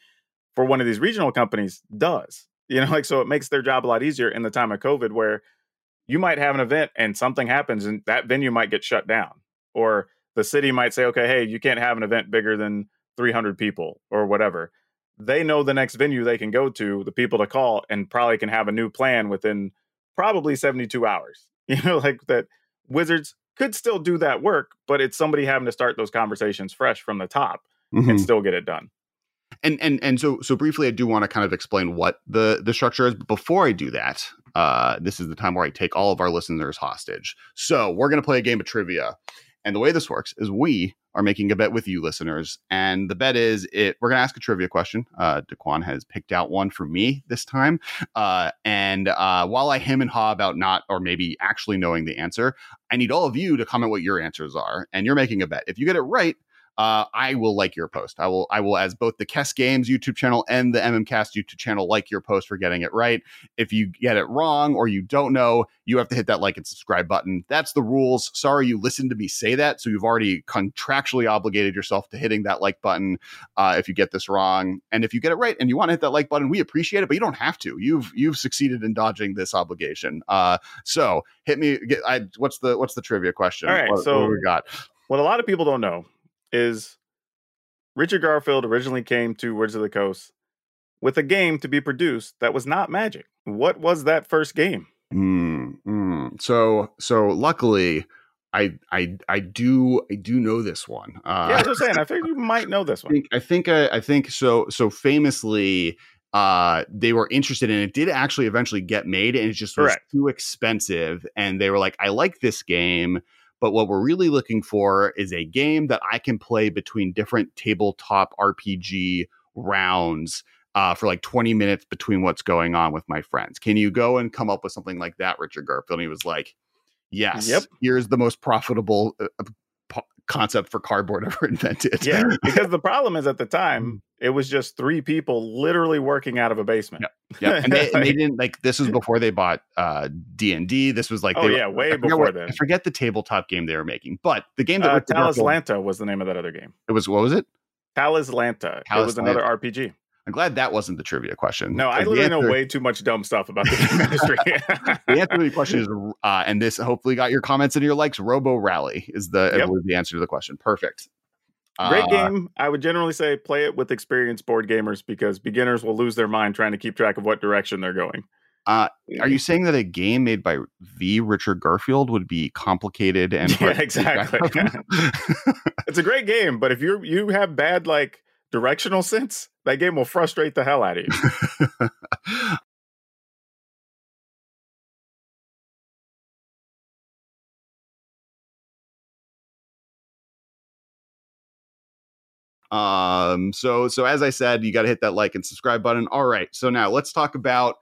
for one of these regional companies does. You know, like so it makes their job a lot easier in the time of COVID where you might have an event and something happens and that venue might get shut down or the city might say okay hey you can't have an event bigger than 300 people or whatever they know the next venue they can go to, the people to call, and probably can have a new plan within probably 72 hours. You know, like that Wizards could still do that work, but it's somebody having to start those conversations fresh from the top mm-hmm. and still get it done. And and and so so briefly, I do want to kind of explain what the the structure is. But before I do that, uh, this is the time where I take all of our listeners hostage. So we're going to play a game of trivia, and the way this works is we are making a bet with you listeners. And the bet is it we're gonna ask a trivia question. Uh DeQuan has picked out one for me this time. Uh and uh while I hem and haw about not or maybe actually knowing the answer, I need all of you to comment what your answers are. And you're making a bet. If you get it right, uh, I will like your post. I will, I will, as both the Kess Games YouTube channel and the MMCast YouTube channel, like your post for getting it right. If you get it wrong or you don't know, you have to hit that like and subscribe button. That's the rules. Sorry, you listened to me say that, so you've already contractually obligated yourself to hitting that like button uh, if you get this wrong. And if you get it right and you want to hit that like button, we appreciate it, but you don't have to. You've you've succeeded in dodging this obligation. Uh, so hit me. Get, I, what's the what's the trivia question? All right, what, so what we got. What a lot of people don't know is Richard Garfield originally came to Wizards of the Coast with a game to be produced that was not Magic. What was that first game? Mm, mm. So, so luckily, I, I, I do, I do know this one. Uh, yeah, I was saying, I think you might know this one. I think, I think, uh, I think so. So famously, uh, they were interested in it. Did actually eventually get made, and it just was Correct. too expensive. And they were like, "I like this game." But what we're really looking for is a game that I can play between different tabletop RPG rounds uh, for like 20 minutes between what's going on with my friends. Can you go and come up with something like that, Richard Garfield? And he was like, Yes, yep. here's the most profitable uh, concept for cardboard ever invented. Yeah, because the problem is at the time mm. it was just three people literally working out of a basement. Yeah, yeah. and, they, and they didn't like this was before they bought uh D and D. This was like oh yeah, way before what, then. I forget the tabletop game they were making, but the game that uh, Talislanta was the name of that other game. It was what was it? Talislanta. It was another RPG. I'm glad that wasn't the trivia question. No, I literally answer, know way too much dumb stuff about the industry. the answer to the question is, uh, and this hopefully got your comments and your likes. Robo Rally is the yep. the answer to the question. Perfect. Great uh, game. I would generally say play it with experienced board gamers because beginners will lose their mind trying to keep track of what direction they're going. Uh, are you saying that a game made by V. Richard Garfield would be complicated and yeah, exactly? it's a great game, but if you you have bad like directional sense, that game will frustrate the hell out of you. Um, so so as I said, you got to hit that like and subscribe button. All right, so now let's talk about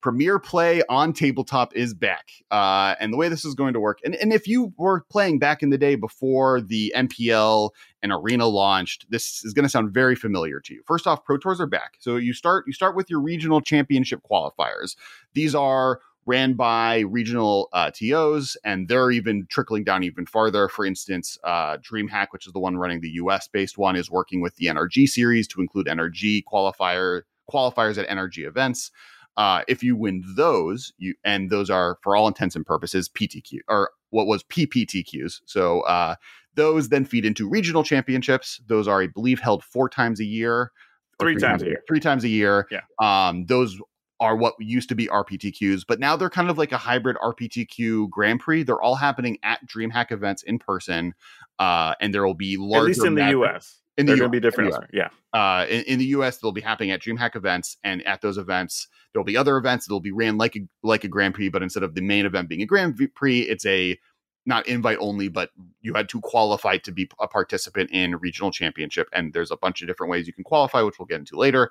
Premier Play on tabletop is back, uh, and the way this is going to work. And and if you were playing back in the day before the MPL and Arena launched, this is going to sound very familiar to you. First off, Pro Tours are back, so you start you start with your regional championship qualifiers. These are ran by regional uh, TOs, and they're even trickling down even farther. For instance, uh, DreamHack, which is the one running the US based one, is working with the NRG series to include NRG qualifier qualifiers at NRG events. Uh, if you win those, you and those are for all intents and purposes PTQ or what was PPTQs. So uh, those then feed into regional championships. Those are, I believe, held four times a year. Three, three times a year. Three times a year. Yeah. Um, those are what used to be RPTQs, but now they're kind of like a hybrid RPTQ Grand Prix. They're all happening at DreamHack events in person, uh, and there will be larger. At least in the US. In the They're US, going to be different. Yeah. uh, in, in the US, they'll be happening at DreamHack events, and at those events, there'll be other events that'll be ran like a like a Grand Prix, but instead of the main event being a Grand Prix, it's a not invite only, but you had to qualify to be a participant in regional championship, and there's a bunch of different ways you can qualify, which we'll get into later.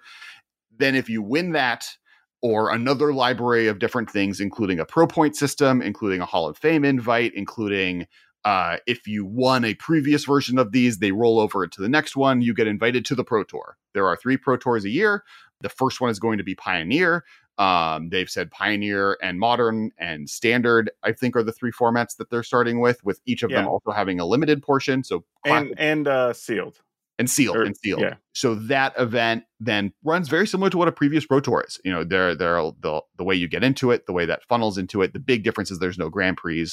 Then, if you win that, or another library of different things, including a pro point system, including a Hall of Fame invite, including uh, if you won a previous version of these, they roll over into the next one. You get invited to the Pro Tour. There are three Pro Tours a year. The first one is going to be Pioneer. Um, they've said Pioneer and Modern and Standard, I think, are the three formats that they're starting with, with each of them also having a limited portion. So And and uh sealed. and sealed Or- and sealed. yeah. So that event then runs very similar to what a previous Pro Tour is. You know, there there the the way you get into it, the way that funnels into it. The big difference is there's no Grand Prix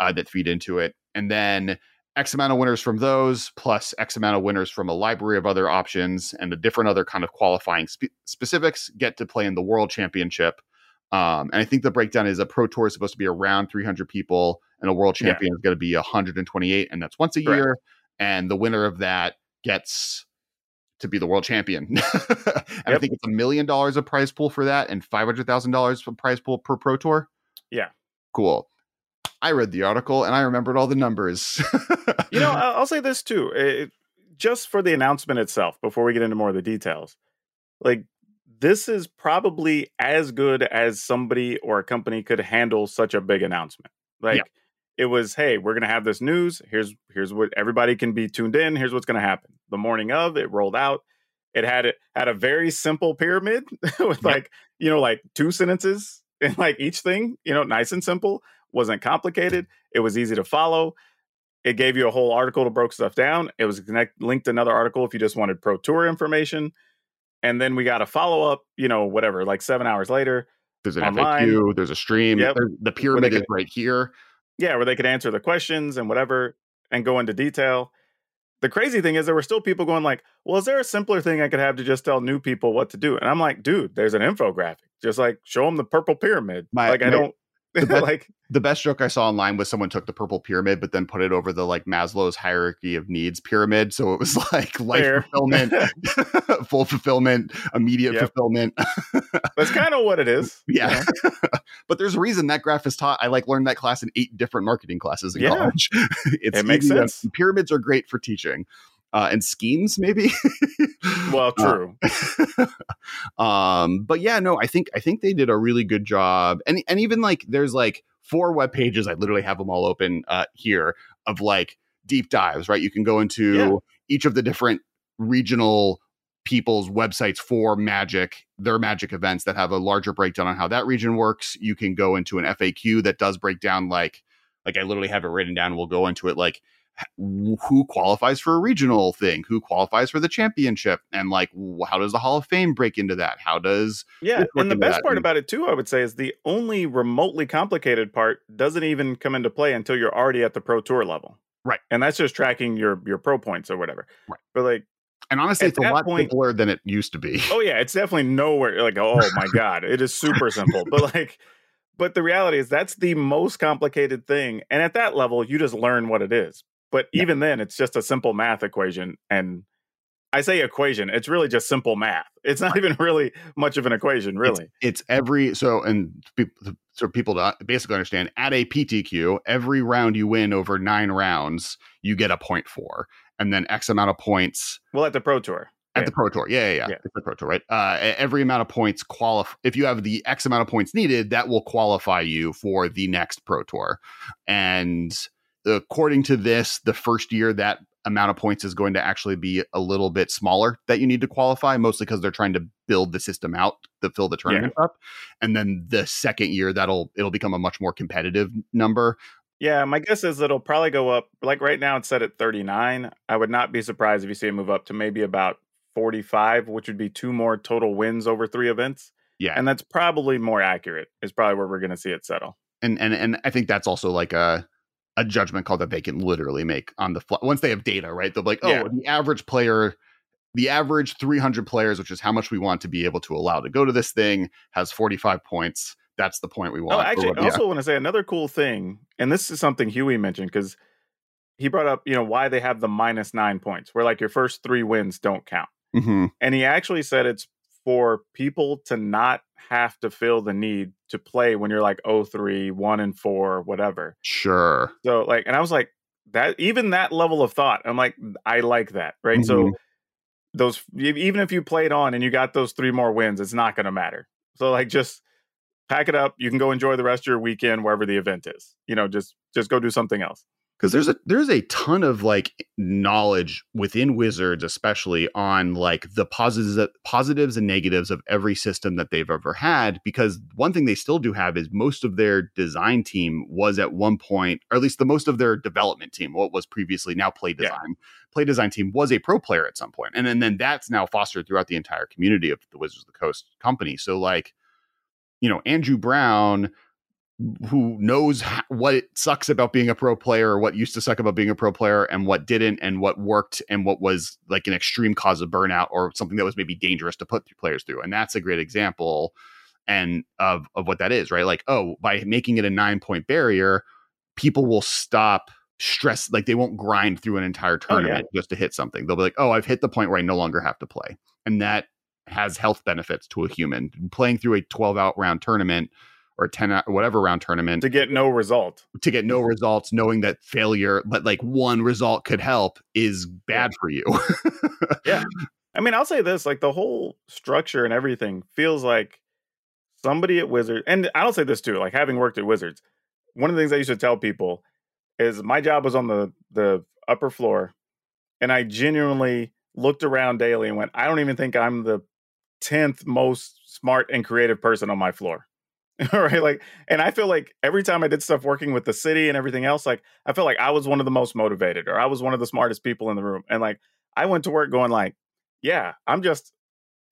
uh, that feed into it, and then X amount of winners from those, plus X amount of winners from a library of other options and the different other kind of qualifying spe- specifics get to play in the World Championship. Um, and I think the breakdown is a Pro Tour is supposed to be around 300 people, and a World Yeah. Champion is going to be 128, and that's once a Correct. year. And the winner of that gets to be the world champion. and I think it's a million dollars of prize pool for that and $500,000 for prize pool per pro tour. Yeah. Cool. I read the article and I remembered all the numbers. You know, I'll, say this too. It, just for the announcement itself, before we get into more of the details, like this is probably as good as somebody or a company could handle such a big announcement. Like Yeah. it was, hey, we're gonna have this news. Here's here's what everybody can be tuned in. Here's what's gonna happen. The morning of, it rolled out. It had it had a very simple pyramid with like you know like two sentences in like each thing. You know, nice and simple. Wasn't complicated. It was easy to follow it gave you a whole article to broke stuff down. It was connect linked another article if you just wanted pro tour information. And then we got a follow up, you know, whatever, like seven hours later. there's an online. FAQ, there's a stream. Yep. there's- the pyramid is right here. Yeah, where they could answer the questions and whatever and go into detail. The crazy thing is there were still people going like, well, is there a simpler thing I could have to just tell new people what to do? And I'm like, dude, there's an infographic. Just like show them the purple pyramid. My- like I my- best- like The best joke I saw online was someone took the purple pyramid, but then put it over the like Maslow's hierarchy of needs pyramid. So it was like life Fair. fulfillment, full fulfillment, immediate Yep. fulfillment. that's kind of what it is. you Yeah. know? but there's a reason that graph is taught. I like learned that class in eight different marketing classes in Yeah. college. it's It makes sense. pyramids are great for teaching. Uh, and schemes, maybe. Well, Uh, true. um, but yeah, no, I think I think they did a really good job. And and even like there's like four web pages. I literally have them all open uh, here of like deep dives. Right, you can go into Yeah. each of the different regional people's websites for magic their magic events that have a larger breakdown on how that region works you can go into an faq that does break down like like i literally have it written down we'll go into it like who qualifies for a regional thing who qualifies for the championship and like how does the hall of fame break into that how does Yeah, and the best part and- about it too, I would say, is the only remotely complicated part doesn't even come into play until you're already at the pro tour level. Right. And that's just tracking your your pro points or whatever. Right. But like, and honestly it's a lot point- simpler than it used to be oh yeah, it's definitely nowhere like, oh my God, it is super simple. But like, but the reality is that's the most complicated thing. And at that level, you just learn what it is. But Yeah. even then, it's just a simple math equation. And I say equation. It's really just simple math. It's not even really much of an equation, really. It's, it's every so and so people to basically understand at a PTQ, every round you win over nine rounds, you get a point for, and then X amount of points. Well, at the Pro Tour. At yeah. the Pro Tour, yeah, yeah, yeah, yeah. the Pro Tour, right? Uh, every amount of points qualify. If you have the X amount of points needed, that will qualify you for the next Pro Tour. And according to this, the first year that amount of points is going to actually be a little bit smaller that you need to qualify, mostly because they're trying to build the system out to fill the tournament yeah. up. And then the second year, that'll it'll become a much more competitive number. Yeah, my guess is it'll probably go up. Like right now, it's set at 39. I would not be surprised if you see it move up to maybe about 45, which would be two more total wins over three events. Yeah, and that's probably more accurate. Is probably where we're going to see it settle. And and and I think that's also like a a judgment call that they can literally make on the fly once they have data, right? They'll be like, oh, yeah. the average player, the average 300 players, which is how much we want to be able to allow to go to this thing, has 45 points. That's the point we oh, want. Oh, actually, I also want to say another cool thing, and this is something Huey mentioned because he brought up, you know, why they have the minus nine points, where like your first three wins don't count. Mm-hmm. And he actually said it's for people to not have to feel the need to play when you're like 03, 1 and 4, whatever. Sure. So like and I was like that even that level of thought, I'm like I like that, right? Mm-hmm. So those even if you played on and you got those three more wins, it's not going to matter. So like just pack it up, you can go enjoy the rest of your weekend wherever the event is. You know, just just go do something else because there's a there's a ton of like knowledge within wizards especially on like the positives positives and negatives of every system that they've ever had because one thing they still do have is most of their design team was at one point or at least the most of their development team what was previously now play design yeah. play design team was a pro player at some point and then, and then that's now fostered throughout the entire community of the wizards of the coast company so like you know andrew brown who knows what it sucks about being a pro player or what used to suck about being a pro player and what didn't and what worked and what was like an extreme cause of burnout or something that was maybe dangerous to put players through and that's a great example and of of what that is right? Like oh by making it a 9 point barrier people will stop stress like they won't grind through an entire tournament oh, yeah. just to hit something. They'll be like oh i've hit the point where i no longer have to play and that has health benefits to a human. Playing through a 12 out round tournament or 10 uh, whatever round tournament to get no result. to get no results knowing that failure but like one result could help is bad for you. Yeah. I mean i'll say this like the whole structure and everything feels like somebody at wizards and i'll say this too like having worked at wizards one of the things i used to tell people is my job was on the the upper floor and i genuinely looked around daily and went i don't even think i'm the 10th most smart and creative person on my floor right like and i feel like every time i did stuff working with the city and everything else like i felt like i was one of the most motivated or i was one of the smartest people in the room and like i went to work going like yeah i'm just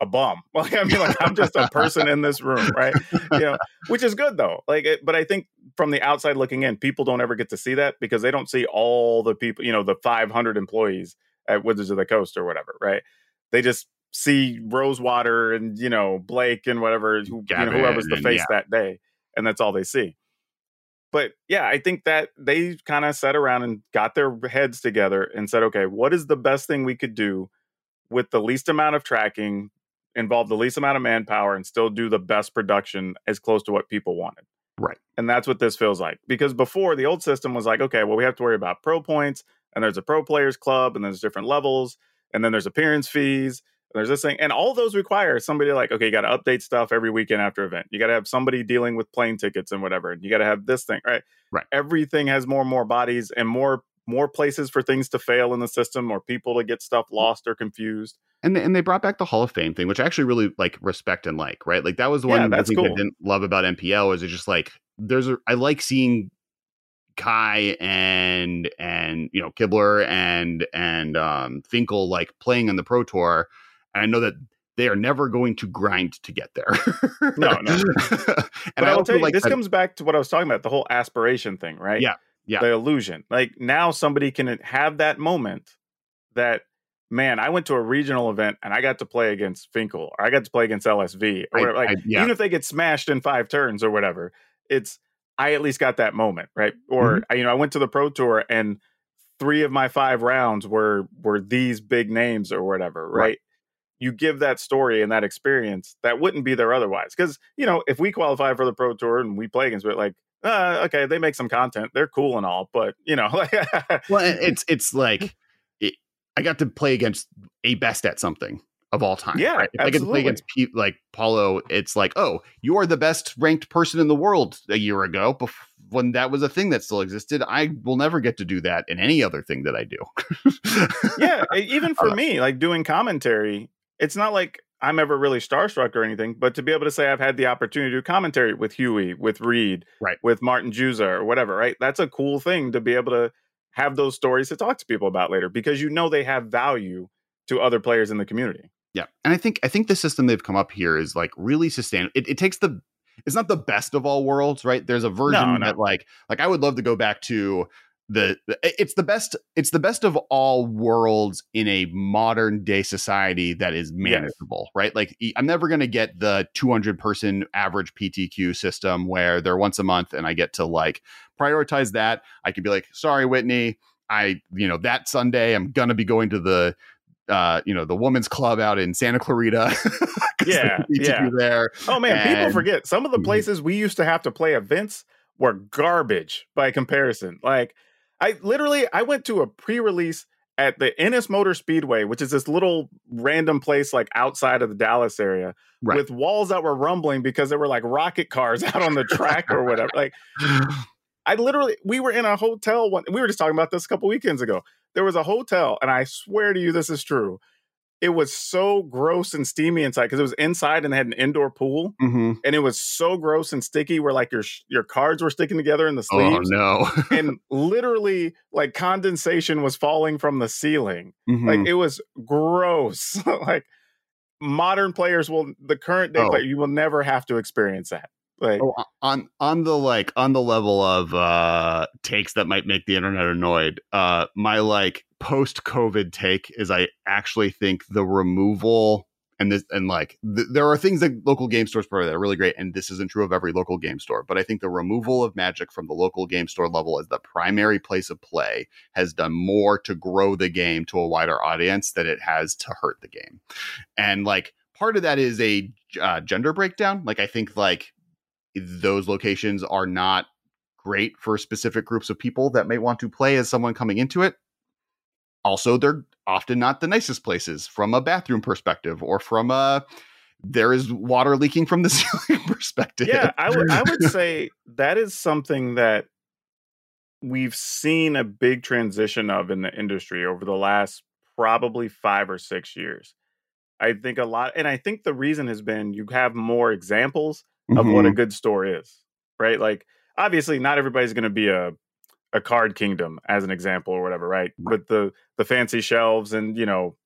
a bum. Like i mean like i'm just a person in this room right? You know which is good though like it, but i think from the outside looking in people don't ever get to see that because they don't see all the people you know the 500 employees at wizards of the coast or whatever right? They just see Rosewater and you know Blake and whatever who, you know, whoever's the face yeah. that day, and that's all they see. But yeah, I think that they kind of sat around and got their heads together and said, okay, what is the best thing we could do with the least amount of tracking, involve the least amount of manpower, and still do the best production as close to what people wanted. Right. And that's what this feels like. Because before the old system was like, okay, well, we have to worry about pro points, and there's a pro players club, and there's different levels, and then there's appearance fees, there's this thing, and all those require somebody like, okay, you got to update stuff every weekend after event. You got to have somebody dealing with plane tickets and whatever. You got to have this thing, right? Right. Everything has more and more bodies and more more places for things to fail in the system or people to get stuff lost or confused. And they, and they brought back the Hall of Fame thing, which I actually really like respect and like, right? Like that was the one yeah, that's I, cool. I didn't love about MPL is it just like there's a I like seeing Kai and and you know Kibler and and um Finkel like playing on the Pro Tour and I know that they are never going to grind to get there. no, no. and but I will tell you, like this comes back to what I was talking about, the whole aspiration thing, right? Yeah. Yeah. The illusion. Like now somebody can have that moment that, man, I went to a regional event and I got to play against Finkel or I got to play against LSV or I, like I, yeah. even if they get smashed in five turns or whatever, it's I at least got that moment, right? Or mm-hmm. You know, I went to the pro tour and three of my five rounds were were these big names or whatever, right? Right. You give that story and that experience that wouldn't be there otherwise. Because you know, if we qualify for the pro tour and we play against it, like, uh, okay, they make some content, they're cool and all, but you know, like, Well, it's it's like it, I got to play against a best at something of all time. Yeah, right? If I get to play against pe- like Paulo, it's like, oh, you are the best ranked person in the world a year ago. Bef- when that was a thing that still existed, I will never get to do that in any other thing that I do. yeah, even for me, like doing commentary, it's not like I'm ever really starstruck or anything, but to be able to say I've had the opportunity to do commentary with Huey, with Reid, Right. with Martin Juza or whatever, right? That's a cool thing to be able to have those stories to talk to people about later because you know they have value to other players in the community. Yeah, and I think I think the system they've come up here is like really sustainable. It, it takes the it's not the best of all worlds, right? There's a version No, no. that like like I would love to go back to the, it's the best it's the best of all worlds in a modern day society that is manageable, right? Like i'm never going to get the 200 person average PTQ system where they're once a month and I get to like prioritize that. I can be like, sorry, Whitney, I you know that Sunday I'm gonna be going to the uh, you know, the women's club out in Santa Clarita. Yeah, yeah. there. Oh man, people forget some of the Mhm. places we used to have to play events were garbage by comparison. Like I literally I went to a pre-release at the Ennis Motor Speedway, which is this little random place like outside of the Dallas area Right. with walls that were rumbling because there were like rocket cars out on the track or whatever. Like I literally we were in a hotel one we were just talking about this a couple weekends ago. There was a hotel and I swear to you this is true. It was so gross and steamy inside because it was inside and they had an indoor pool Mhm. and it was so gross and sticky where like your your cards were sticking together in the sleeves. Oh no. and literally like condensation was falling from the ceiling Mhm. like it was gross like modern players will the current day Oh. player you will never have to experience that like Oh, on on the like on the level of uh takes that might make the internet annoyed uh my like post covid take is i actually think the removal and this and like th- there are things that local game stores provide that are really great and this isn't true of every local game store but i think the removal of magic from the local game store level as the primary place of play has done more to grow the game to a wider audience than it has to hurt the game. And like part of that is a uh, gender breakdown. Like i think like those locations are not great for specific groups of people that may want to play as someone coming into it. Also, they're often not the nicest places from a bathroom perspective or from a there is water leaking from the ceiling perspective. yeah I would would say that is something that we've seen a big transition of in the industry over the last probably 5 or 6 years I think a lot and I think the reason has been you have more examples of what a Mhm. good store is, right? Like obviously not everybody's going to be a a card kingdom as an example or whatever, right? With the the fancy shelves and, you know,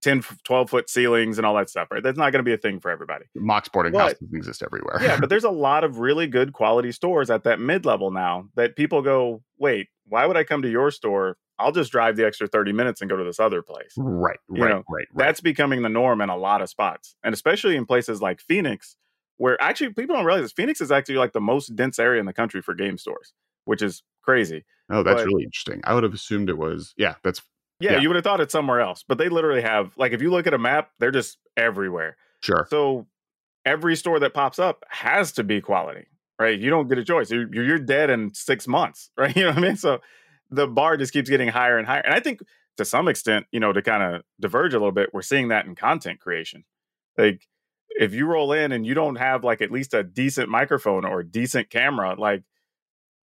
10 12 foot ceilings and all that stuff, right? That's not going to be a thing for everybody. Mox Boarding But- houses exist everywhere. Yeah, but there's a lot of really good quality stores at that mid-level now that people go, "Wait, why would I come to your store? I'll just drive the extra 30 minutes and go to this other place." right, You right, know, right, right. that's becoming the norm in a lot of spots and especially in places like phoenix where actually people don't realize this phoenix is actually like the most dense area in the country for game stores which is crazy oh, that's but- really interesting. I would have assumed it was. Yeah, that's yeah, Yeah. you would have thought it's somewhere else but they literally have like if you look at a map they're just everywhere sure. so every store that pops up has to be quality right you don't get a choice you're, you're you're dead in six months right you know what i mean so the bar just keeps getting higher and higher and i think to some extent you know to kind of diverge a little bit we're seeing that in content creation like if you roll in and you don't have like at least a decent microphone or decent camera like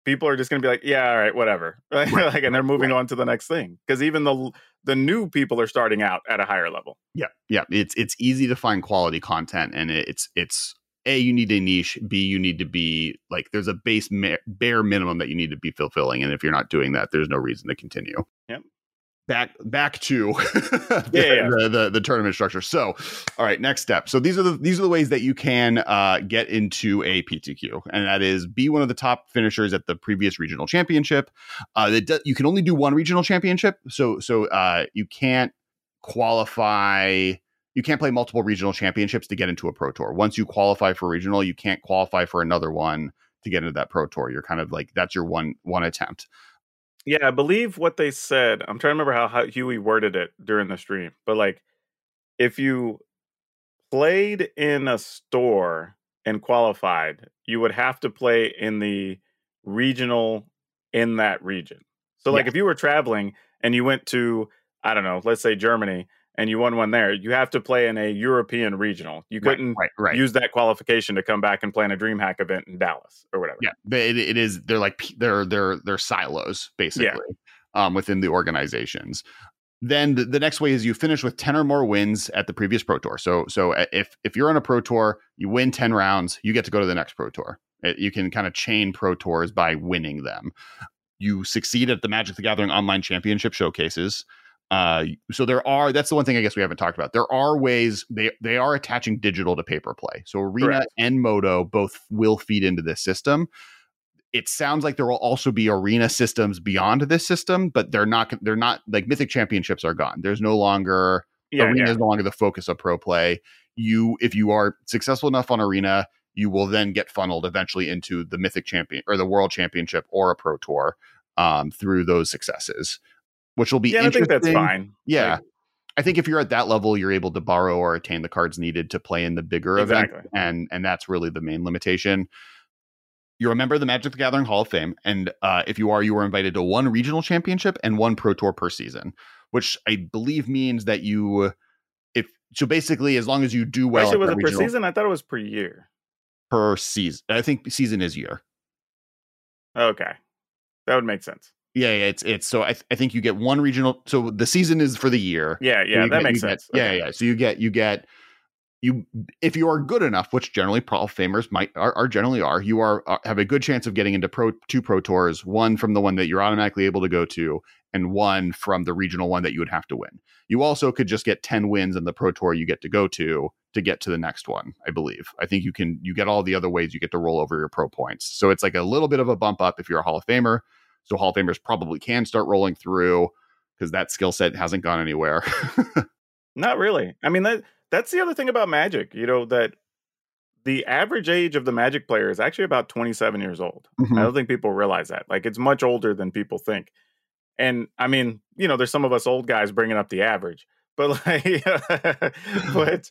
people are just going to be like yeah all right whatever right? Right, like and they're moving on to the next thing because even the the new people are starting out at a higher level Yeah, yeah. It's it's easy to find quality content, and it's it's a you need a niche. B you need to be like there's a base ma- bare minimum that you need to be fulfilling, and if you're not doing that, there's no reason to continue. Yep. Back back to the, Yeah, yeah. The, the the tournament structure. So, all right, next step. So these are the these are the ways that you can uh, get into a PTQ, and that is be one of the top finishers at the previous regional championship. Uh, that do, you can only do one regional championship, so so uh, you can't qualify you can't play multiple regional championships to get into a pro tour. Once you qualify for regional, you can't qualify for another one to get into that pro tour. You're kind of like that's your one one attempt. Yeah, I believe what they said. I'm trying to remember how, how Huey worded it during the stream, but like if you played in a store and qualified, you would have to play in the regional in that region. So like Yeah. if you were traveling and you went to I don't know, let's say Germany and you won one there, you have to play in a European regional. You couldn't right, right. use that qualification to come back and play in a DreamHack event in Dallas or whatever. yeah, it, it is. They're like they're they're they're silos basically um, within the organizations. Then the, the next way is you finish with ten or more wins at the previous pro tour. So so uh, if if you're on a pro tour, you win ten rounds, you get to go to the next pro tour. It- you can kind of chain pro tours by winning them. You succeed at the Magic the Gathering online championship showcases. Uh, so there are that's the one thing I guess we haven't talked about. There are ways they they are attaching digital to paper play. So Arena Correct. and Moto both will feed into this system. It sounds like there will also be arena systems beyond this system, but they're not they're not like Mythic Championships are gone. There's no longer Yeah, arena yeah. is no longer the focus of pro play. You if you are successful enough on arena, you will then get funneled eventually into the Mythic Champion or the World Championship or a pro tour um, through those successes, which will be Yeah, I think that's interesting. fine. Yeah. Like, I think if you're at that level, you're able to borrow or attain the cards needed to play in the bigger Exactly. event, and and that's really the main limitation. You're a member of the Magic the Gathering Hall of Fame, and uh, if you are, you are invited to one regional championship and one pro tour per season, which I believe means that you, if so, basically, as long as you do well, Actually, was it per regional- season? I thought it was per year. per season. I think season is year. Okay, that would make sense. Yeah, yeah, it's it's so I, th- I think you get one regional. So the season is for the year. Yeah, yeah, that get- makes you get- sense. Yeah, yeah. So you get you get you if you are good enough, which generally Hall of Famers might are, are generally are, you are, are have a good chance of getting into pro two pro tours. One from the one that you're automatically able to go to, and one from the regional one that you would have to win. You also could just get ten wins in the pro tour you get to go to to get to the next one. I believe. I think you can you get all the other ways you get to roll over your pro points. So it's like a little bit of a bump up if you're a Hall of Famer. So Hall of Famers probably can start rolling through because that skill set hasn't gone anywhere. Not really. I mean that that's the other thing about Magic, you know, that the average age of the Magic player is actually about 27 years old. Mhm. I don't think people realize that. Like it's much older than people think. And I mean, you know, there's some of us old guys bringing up the average, but like, but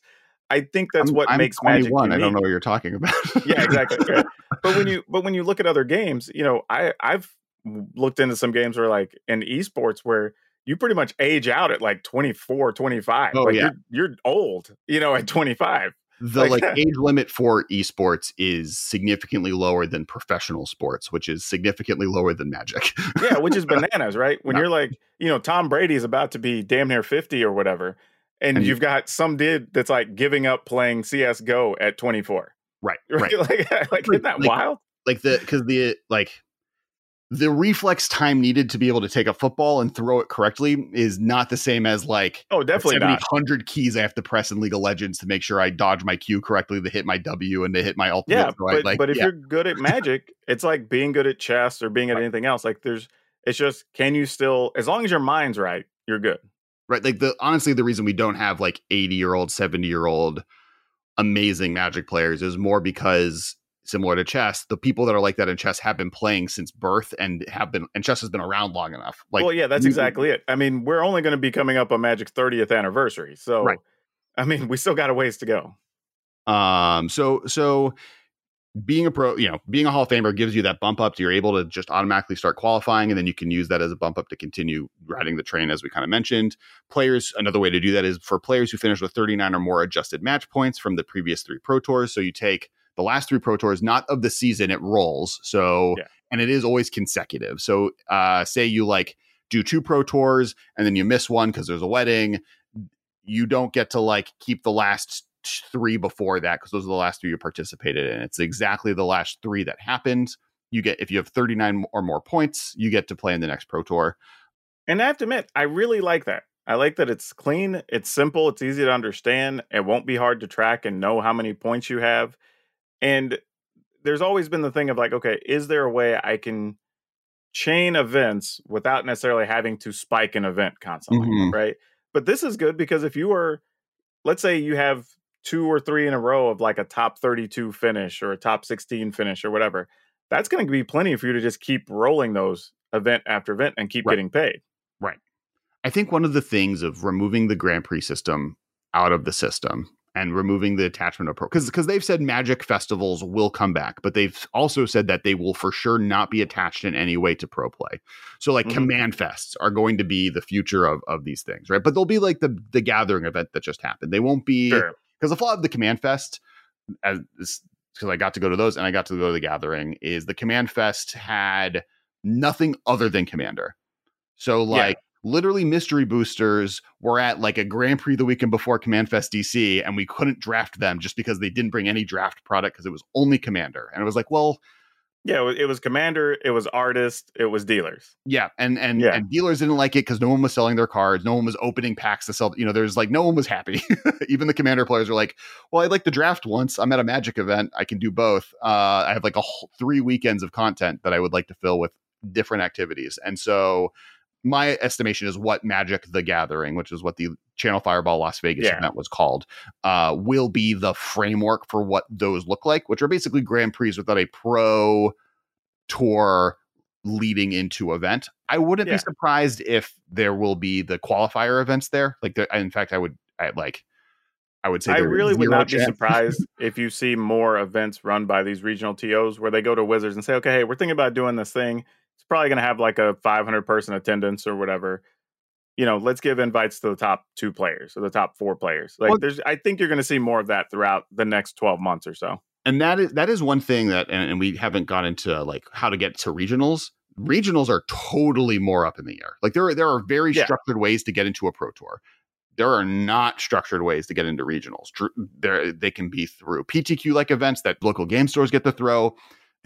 I think that's I'm- what I'm makes Magic 21. I don't know what you're talking about. yeah, exactly. Right. But when you but when you look at other games, you know, I I've looked into some games where like in esports where you pretty much age out at like 24, 25. Oh, like yeah. you're you're old, you know, at 25. the Like- like age limit for esports is significantly lower than professional sports, which is significantly lower than Magic. Yeah, which is bananas, right? When No. you're like, you know, Tom Brady's about to be damn near 50 or whatever. And, And you- you've got some dude that's like giving up playing CS:GO at 24. right, Right? right. like, like isn't that Like- wild? Like the because the like the reflex time needed to be able to take a football and throw it correctly is not the same as like Oh, definitely not. hundred keys I have to press in League of Legends to make sure I dodge my Q correctly to hit my W and to hit my ultimate. Yeah, but, like, but if yeah. you're good at magic, it's like being good at chess or being at anything else. Like there's it's just can you still as long as your mind's right, you're good. right like the honestly the reason we don't have like 80 year old 70 year old amazing magic players is more because similar to chess the people that are like that in chess have been playing since birth and have been and chess has been around long enough like well, yeah, that's exactly it. I mean, we're only going to be coming up on Magic's 30th anniversary. So Right. I mean, we still got a ways to go. um so so being a pro you know being a hall of famer gives you that bump up so you're able to just automatically start qualifying and then you can use that as a bump up to continue riding the train as we kind of mentioned players another way to do that is for players who finish with 39 or more adjusted match points from the previous three pro tours so you take the last three pro tours not of the season it rolls so Yeah. and it is always consecutive so uh say you like do two pro tours and then you miss one because there's a wedding you don't get to like keep the last three before that because those are the last three you participated in it's exactly the last three that happened you get if you have 39 or more points you get to play in the next pro tour And I have to admit, I really like that. I like that it's clean, it's simple, it's easy to understand. It won't be hard to track and know how many points you have. And there's always been the thing of like, okay, is there a way I can chain events without necessarily having to spike an event constantly, Mhm. right? But this is good because if you are, let's say you have two or three in a row of like a top 32 finish or a top 16 finish or whatever, that's going to be plenty for you to just keep rolling those event after event and keep Right. getting paid. Right. I think one of the things of removing the Grand Prix system out of the system and removing the attachment of pro because because they've said Magic festivals will come back, but they've also said that they will for sure not be attached in any way to pro play. So like Mhm. command fests are going to be the future of of these things, right? But they'll be like the the gathering event that just happened. They won't be Sure. because the flaw of the command fest as because I got to go to those and I got to go to the gathering is the command fest had nothing other than commander. So like literally mystery boosters were at like a Grand Prix the weekend before Command Fest DC and we couldn't draft them just because they didn't bring any draft product because it was only commander. And it was like, well, Yeah, it was, commander, it was artist, it was dealers. yeah, and and Yeah. and dealers didn't like it because no one was selling their cards, no one was opening packs to sell. You know, there's like no one was happy. Even the commander players are like, "Well, I'd like to draft once. I'm at a Magic event. I can do both. Uh, I have like a whole, three weekends of content that I would like to fill with different activities." And so, my estimation is what Magic the Gathering, which is what the Channel Fireball Las Vegas Yeah. event was called, uh, will be the framework for what those look like, which are basically Grand Prix without a pro tour leading into event. I wouldn't Yeah. be surprised if there will be the qualifier events there. Like, there, in fact, I would I, like. I would say I really would not be surprised if you see more events run by these regional TOs where they go to Wizards and say, okay, hey, we're thinking about doing this thing. Probably going to have like a 500 person attendance or whatever. You know, let's give invites to the top two players or the top four players. Like, Well- there's, I think you're going to see more of that throughout the next 12 months or so. and that is that is one thing that and, and we haven't got into like how to get to regionals regionals are totally more up in the air like there are there are very Yeah. structured ways to get into a pro tour there are not structured ways to get into regionals there they can be through ptq like events that local game stores get to throw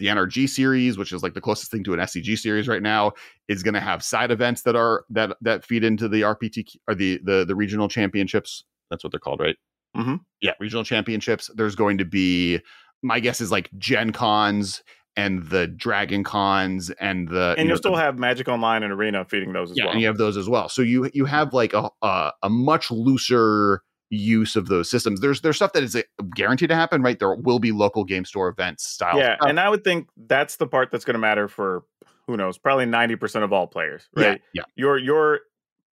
the nrg series which is like the closest thing to an scg series right now is going to have side events that are that that feed into the RPT or the the the regional championships that's what they're called right Mhm. yeah regional championships there's going to be my guess is like gen cons and the dragon cons and the And you know, you'll still the- have Magic Online and Arena feeding those as yeah well. and you have those as well so you you have like a a, a much looser use of those systems there's there's stuff that is guaranteed to happen right there will be local game store events style yeah, stuff. and I would think that's the part that's going to matter for who knows, probably 90% of all players, right? yeah, yeah your your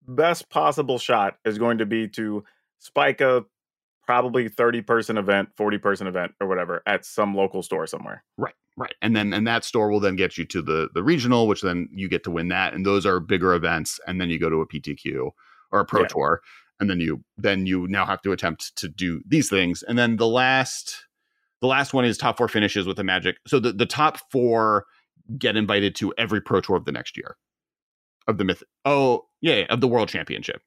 best possible shot is going to be to spike a probably 30 person event 40 person event or whatever at some local store somewhere Right, right, and then and that store will then get you to the the regional, which then you get to win that, and those are bigger events, and then you go to a PTQ or a Pro Yeah. Tour, and then you then you now have to attempt to do these things, and then the last the last one is top four finishes with the Magic. So the the top four get invited to every Pro Tour of the next year of the myth. Oh yeah, yeah, of the World Championship.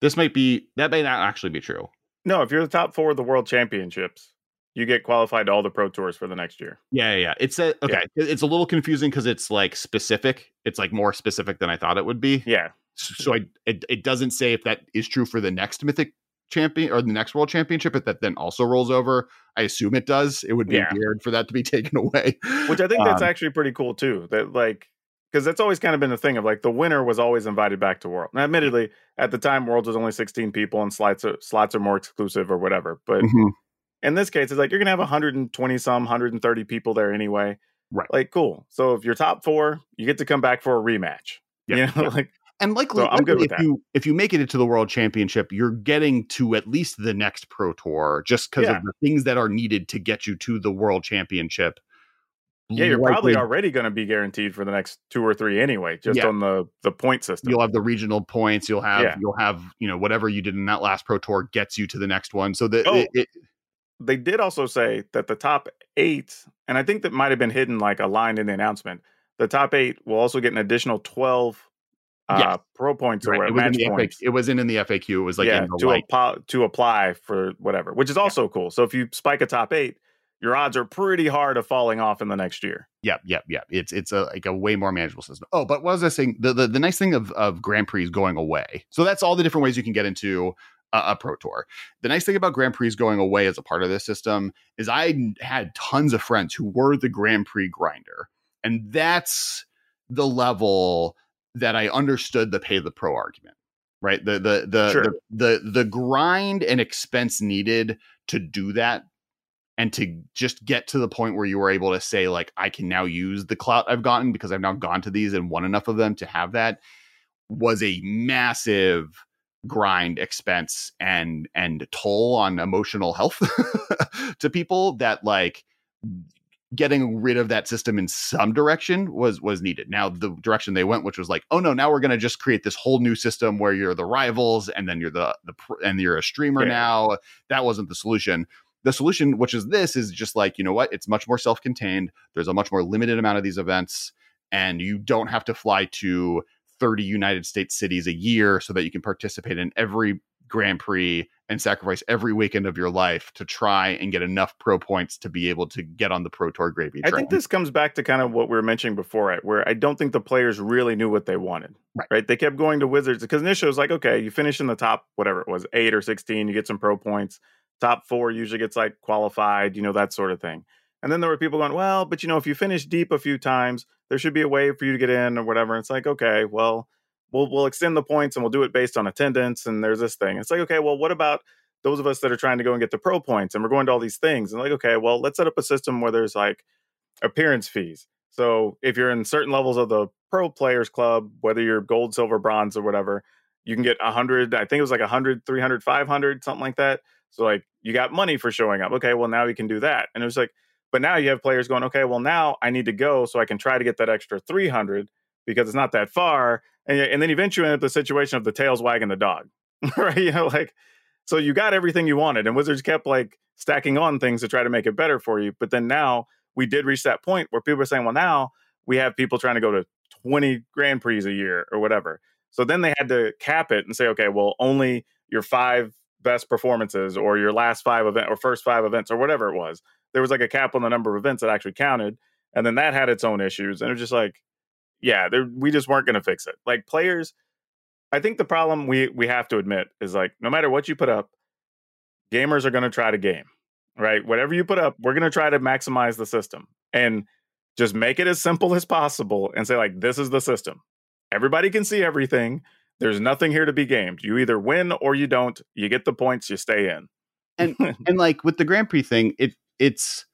This might be that may not actually be true. no if you're the top four of the world championships you get qualified to all the pro tours for the next year Yeah, yeah, yeah. It's a, okay. It's a little confusing because it's like specific. It's like more specific than I thought it would be. yeah So I it, it doesn't say if that is true for the next Mythic champion or the next World Championship, if that then also rolls over. I assume it does. It would be Yeah. weird for that to be taken away. which i think that's Um, actually pretty cool too that like because that's always kind of been the thing of like the winner was always invited back to world now admittedly at the time world was only 16 people and slots are, slots are more exclusive or whatever but Mhm. in this case, it's like you're gonna have 120 some, 130 people there anyway. Right. Like, cool. So if you're top four, you get to come back for a rematch. Yeah, you know, yeah. like And likely, So I'm good with if that. you if you make it into the World Championship, you're getting to at least the next Pro Tour just because Yeah. of the things that are needed to get you to the World Championship. yeah, you're probably already gonna be guaranteed for the next two or three anyway, just Yeah. on the the point system. you'll have the regional points you'll have Yeah. you'll have you know whatever you did in that last pro tour gets you to the next one so that Oh. they did also say that the top eight, and I think that might have been hidden like a line in the announcement. The top eight will also get an additional 12 uh, Yes. pro points or right, it whatever, was match the FAQ, points. it wasn't in the FAQ it was like yeah, to, appo- to apply for whatever, which is also cool. So if you spike a top eight, your odds are pretty hard of falling off in the next year. Yep, yep, yep. It's it's a like a way more manageable system. Oh, but what was I saying? The the, the nice thing of of Grand Prix going away. So that's all the different ways you can get into a, a pro tour. The nice thing about Grand Prix going away as a part of this system is I had tons of friends who were the Grand Prix grinder, and that's the level that I understood the pay the pro argument. Right, the the the, Sure. the the the grind and expense needed to do that and to just get to the point where you were able to say like i can now use the clout i've gotten because i've now gone to these and won enough of them to have that was a massive grind expense and and toll on emotional health to people that like getting rid of that system in some direction was was needed. Now the direction they went, which was like, oh no, now we're going to just create this whole new system where you're the rivals and then you're the the and you're a streamer yeah. now. That wasn't the solution. The solution, which is this, is just like you know what, it's much more self contained. There's a much more limited amount of these events, and you don't have to fly to 30 United States cities a year so that you can participate in every Grand Prix and sacrifice every weekend of your life to try and get enough pro points to be able to get on the Pro Tour gravy train. I think this comes back to kind of what we were mentioning before, right? Where I don't think the players really knew what they wanted. Right. right? They kept going to Wizards because initially it was like, okay, you finish in the top, whatever it was, eight or 16, you get some pro points. Top four usually gets like qualified, you know, that sort of thing. And then there were people going, well, but you know, if you finish deep a few times, there should be a way for you to get in or whatever. And it's like, okay, well, we'll we'll extend the points and we'll do it based on attendance. And there's this thing. It's like, okay, well, what about those of us that are trying to go and get the pro points and we're going to all these things? And like, okay, well, let's set up a system where there's like appearance fees. So if you're in certain levels of the pro players club, whether you're gold, silver, bronze, or whatever, you can get 100, I think it was like 100, 300, 500, something like that. So like you got money for showing up. Okay, well now you can do that. And it was like, but now you have players going, okay, well now I need to go so I can try to get that extra 300 because it's not that far and, and then eventually end up the situation of the tails wagging the dog, right? You know, like so you got everything you wanted, and Wizards kept like stacking on things to try to make it better for you. But then now we did reach that point where people are saying, well, now we have people trying to go to 20 Grand Prix a year or whatever. So then they had to cap it and say, okay, well, only your five best performances or your last five event or first five events or whatever it was. There was like a cap on the number of events that actually counted. And then that had its own issues. And it was just like, yeah, we just weren't going to fix it. Like players, I think the problem we we have to admit is like no matter what you put up, gamers are going to try to game, right? Whatever you put up, we're going to try to maximize the system and just make it as simple as possible and say like this is the system. Everybody can see everything. There's nothing here to be gamed. You either win or you don't. You get the points, you stay in. And and like with the Grand Prix thing, it it's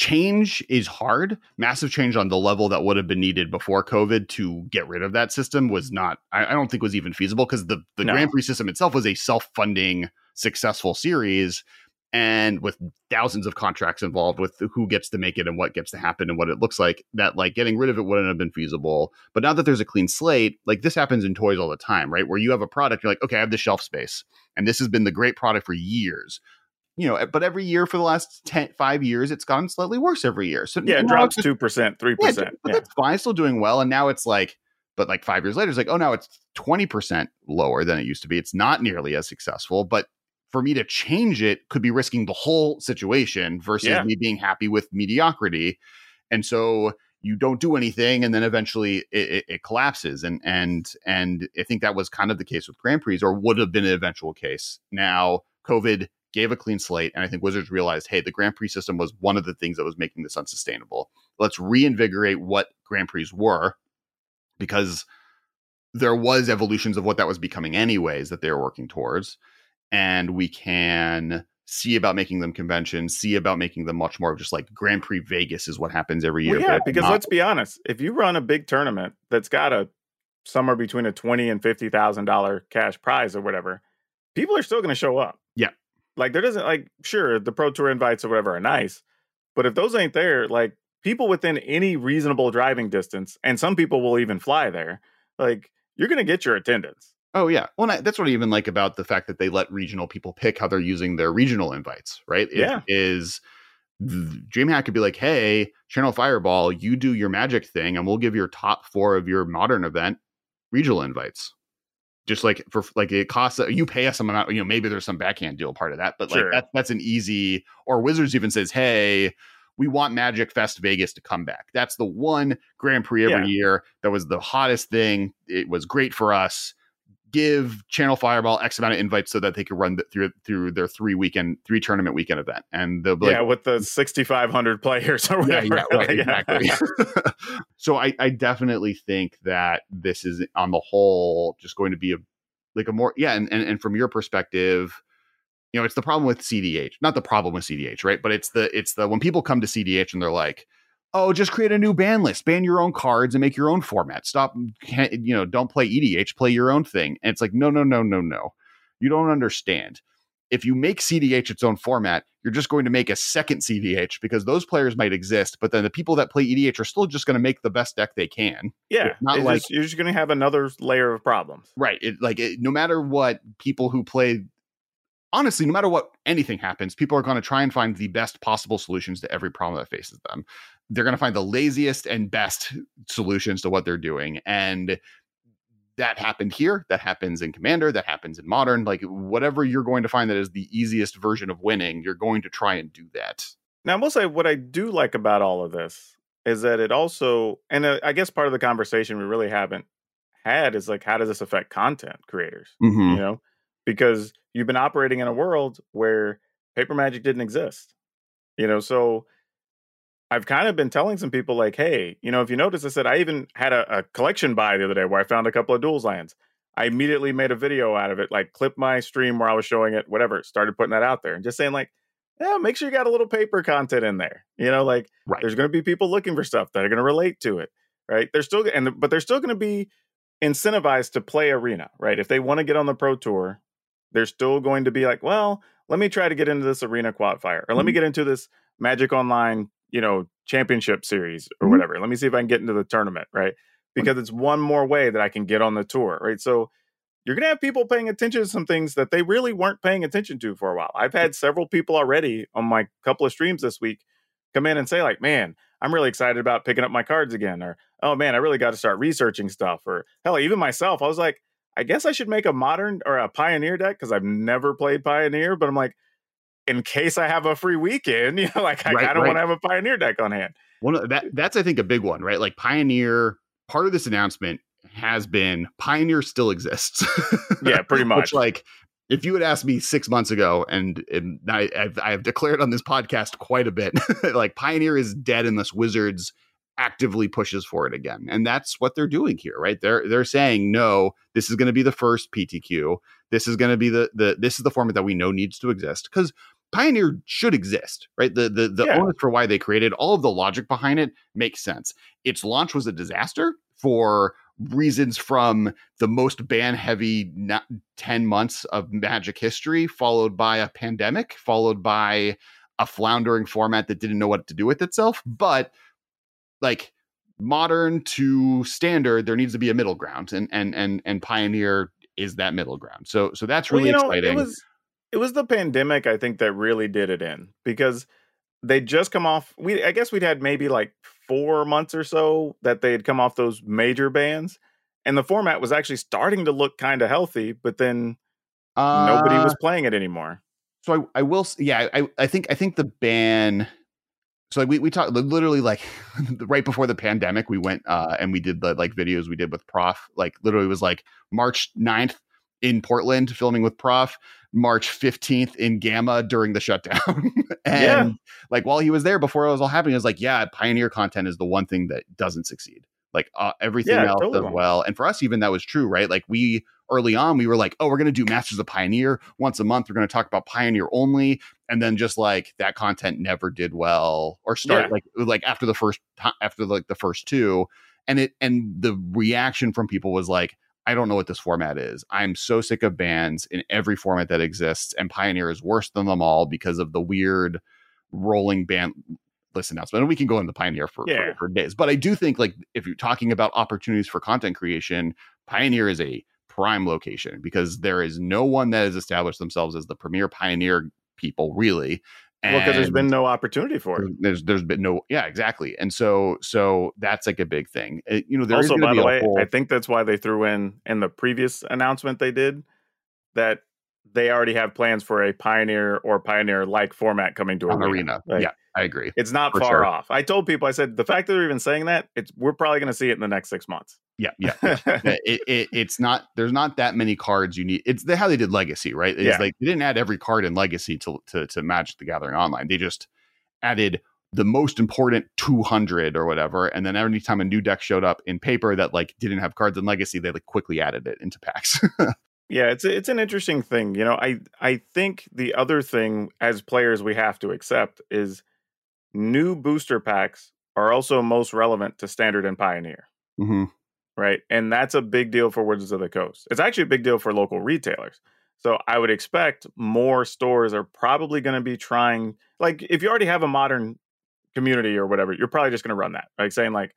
change is hard. Massive change on the level that would have been needed before COVID to get rid of that system was mm. not, I, I don't think was even feasible because the, the no. Grand Prix system itself was a self funding, successful series and with thousands of contracts involved with who gets to make it and what gets to happen and what it looks like that like getting rid of it wouldn't have been feasible but now that there's a clean slate like this happens in toys all the time right where you have a product you're like okay i have the shelf space and this has been the great product for years you know, but every year for the last 10, five years, it's gotten slightly worse every year. So yeah, it drops two percent, three percent. But that's fine, still doing well. And now it's like, but like five years later, it's like, oh, now it's twenty percent lower than it used to be. It's not nearly as successful. But for me to change it could be risking the whole situation versus yeah. me being happy with mediocrity. And so you don't do anything, and then eventually it, it, it collapses. And and and I think that was kind of the case with Grand Prix, or would have been an eventual case. Now COVID gave a clean slate. And I think Wizards realized, hey, the Grand Prix system was one of the things that was making this unsustainable. Let's reinvigorate what Grand Prix were because there was evolutions of what that was becoming anyways that they were working towards. And we can see about making them conventions, see about making them much more of just like Grand Prix Vegas is what happens every year. Well, yeah, because not- let's be honest, if you run a big tournament that's got a somewhere between a twenty and fifty thousand dollar cash prize or whatever, people are still going to show up. Like there doesn't like sure the pro tour invites or whatever are nice, but if those ain't there, like people within any reasonable driving distance, and some people will even fly there, like you're gonna get your attendance. Oh yeah, well that's what I even like about the fact that they let regional people pick how they're using their regional invites. Right? It yeah, is DreamHack could be like, hey, Channel Fireball, you do your magic thing, and we'll give your top four of your modern event regional invites just like for like it costs uh, you pay us some amount you know maybe there's some backhand deal part of that but like sure. that, that's an easy or wizards even says hey we want magic fest vegas to come back that's the one grand prix every yeah. year that was the hottest thing it was great for us give channel fireball x amount of invites so that they could run the, through through their three weekend three tournament weekend event and they'll be yeah like, with the 6500 players or whatever. yeah, yeah right, exactly so I, I definitely think that this is on the whole just going to be a like a more yeah and, and and from your perspective you know, it's the problem with cEDH. Not the problem with cEDH, right? But it's the it's the when people come to cEDH and they're like, "Oh, just create a new ban list, ban your own cards, and make your own format. Stop, you know, don't play EDH, play your own thing." And it's like, no, no, no, no, no. You don't understand. If you make cEDH its own format, you're just going to make a second cEDH because those players might exist, but then the people that play EDH are still just going to make the best deck they can. Yeah, It's not it's like just- you're just going to have another layer of problems. Right. It, like it, no matter what people who play, honestly, no matter what anything happens, people are going to try and find the best possible solutions to every problem that faces them. They're going to find the laziest and best solutions to what they're doing, and that happened here. That happens in Commander. That happens in Modern. Like whatever you're going to find that is the easiest version of winning, you're going to try and do that. Now, I will say what I do like about all of this is that it also, and uh, I guess part of the conversation we really haven't had is like, how does this affect content creators? Mm-hmm. You know, because you've been operating in a world where paper magic didn't exist. You know, so I've kind of been telling some people like, hey, you know, if you notice, I said I even had a, a collection buy the other day where I found a couple of duels lands. I immediately made a video out of it, like clip my stream where I was showing it, whatever, started putting that out there and just saying like, yeah, make sure you got a little paper content in there. You know, like Right. there's going to be people looking for stuff that are going to relate to it, right? They're still and but they're still going to be incentivized to play arena, right? If they want to get on the pro tour, they're still going to be like, well, let me try to get into this arena qualifier, or let me get into this Magic Online, you know, championship series or Mhm. whatever. Let me see if I can get into the tournament, right? Because it's one more way that I can get on the tour, right? So you're going to have people paying attention to some things that they really weren't paying attention to for a while. I've had several people already on my couple of streams this week come in and say like, "Man, I'm really excited about picking up my cards again," or "Oh man, I really got to start researching stuff," or hell, even myself, I was like, "I guess I should make a modern or a pioneer deck because I've never played pioneer," but I'm like, in case I have a free weekend, you know, like I Right, kind of right. want to have a pioneer deck on hand. One of that that's I think a big one, right? Like Pioneer, part of this announcement has been Pioneer still exists. Yeah, pretty much. Which, like, if you had asked me six months ago, and, and I, I've, I've declared on this podcast quite a bit, like Pioneer is dead unless Wizards actively pushes for it again, and that's what they're doing here, right? They're they're saying no, this is going to be the first PTQ. This is going to be the the this is the format that we know needs to exist because Pioneer should exist, right? The the the Yeah. onus for why they created all of the logic behind it makes sense. Its launch was a disaster for reasons from the most ban heavy 10 months of magic history followed by a pandemic followed by a floundering format that didn't know what to do with itself but like modern to standard there needs to be a middle ground and and and and pioneer is that middle ground so so that's really Well, you know, exciting It was it was the pandemic, I think, that really did it in because they just come off. We I guess we'd had maybe like four months or so that they had come off those major bans, and the format was actually starting to look kind of healthy, but then nobody Uh, was playing it anymore. so I, I will yeah I, I think i think the ban so like we, we talked literally like right before the pandemic we went uh and we did the like videos we did with prof. Like literally was like march 9th in portland filming with prof. March 15th in GAMA during the shutdown. And Yeah. like while he was there before it was all happening it was like yeah pioneer content is the one thing that doesn't succeed. Like uh, everything Yeah, else totally. does well. And for us even that was true right? Like we early on we were like oh we're going to do masters of pioneer once a month. We're going to talk about pioneer only. And then just like that content never did well or start Yeah. like like after the first after like the first two. And it and the reaction from people was like i don't know what this format is. I'm so sick of bans in every format that exists and pioneer is worse than them all because of the weird rolling ban list announcement. And we can go into pioneer for, for- for days. But i do think like if you're talking about opportunities for content creation pioneer is a prime location because there is no one that has established themselves as the premier pioneer people really. Well, because there's been no opportunity for it. there's there's been no yeah exactly. And so so that's like a big thing. It- you know there also, by the way, whole- I think that's why they threw in in the previous announcement they did that they already have plans for a pioneer or pioneer like format coming to arena. arena. Like, yeah i agree It's not For far sure. off. I told people, I said, the fact that they're even saying that, it's we're probably going to see it in the next six months. yeah yeah Yeah, it, it, it's not there's not that many cards you need it's the, how they did legacy right it's Yeah. like they didn't add every card in legacy to, to to magic the gathering online they just added the most important 200 or whatever and then every time a new deck showed up in paper that like didn't have cards in legacy they like quickly added it into packs Yeah, it's it's an interesting thing. You know, I I think the other thing as players we have to accept is new booster packs are also most relevant to standard and pioneer. Mm-hmm. Right. And that's a big deal for Wizards of the Coast. It's actually a big deal for local retailers. So I would expect more stores are probably going to be trying like if you already have a modern community or whatever, you're probably just going to run that. Like saying like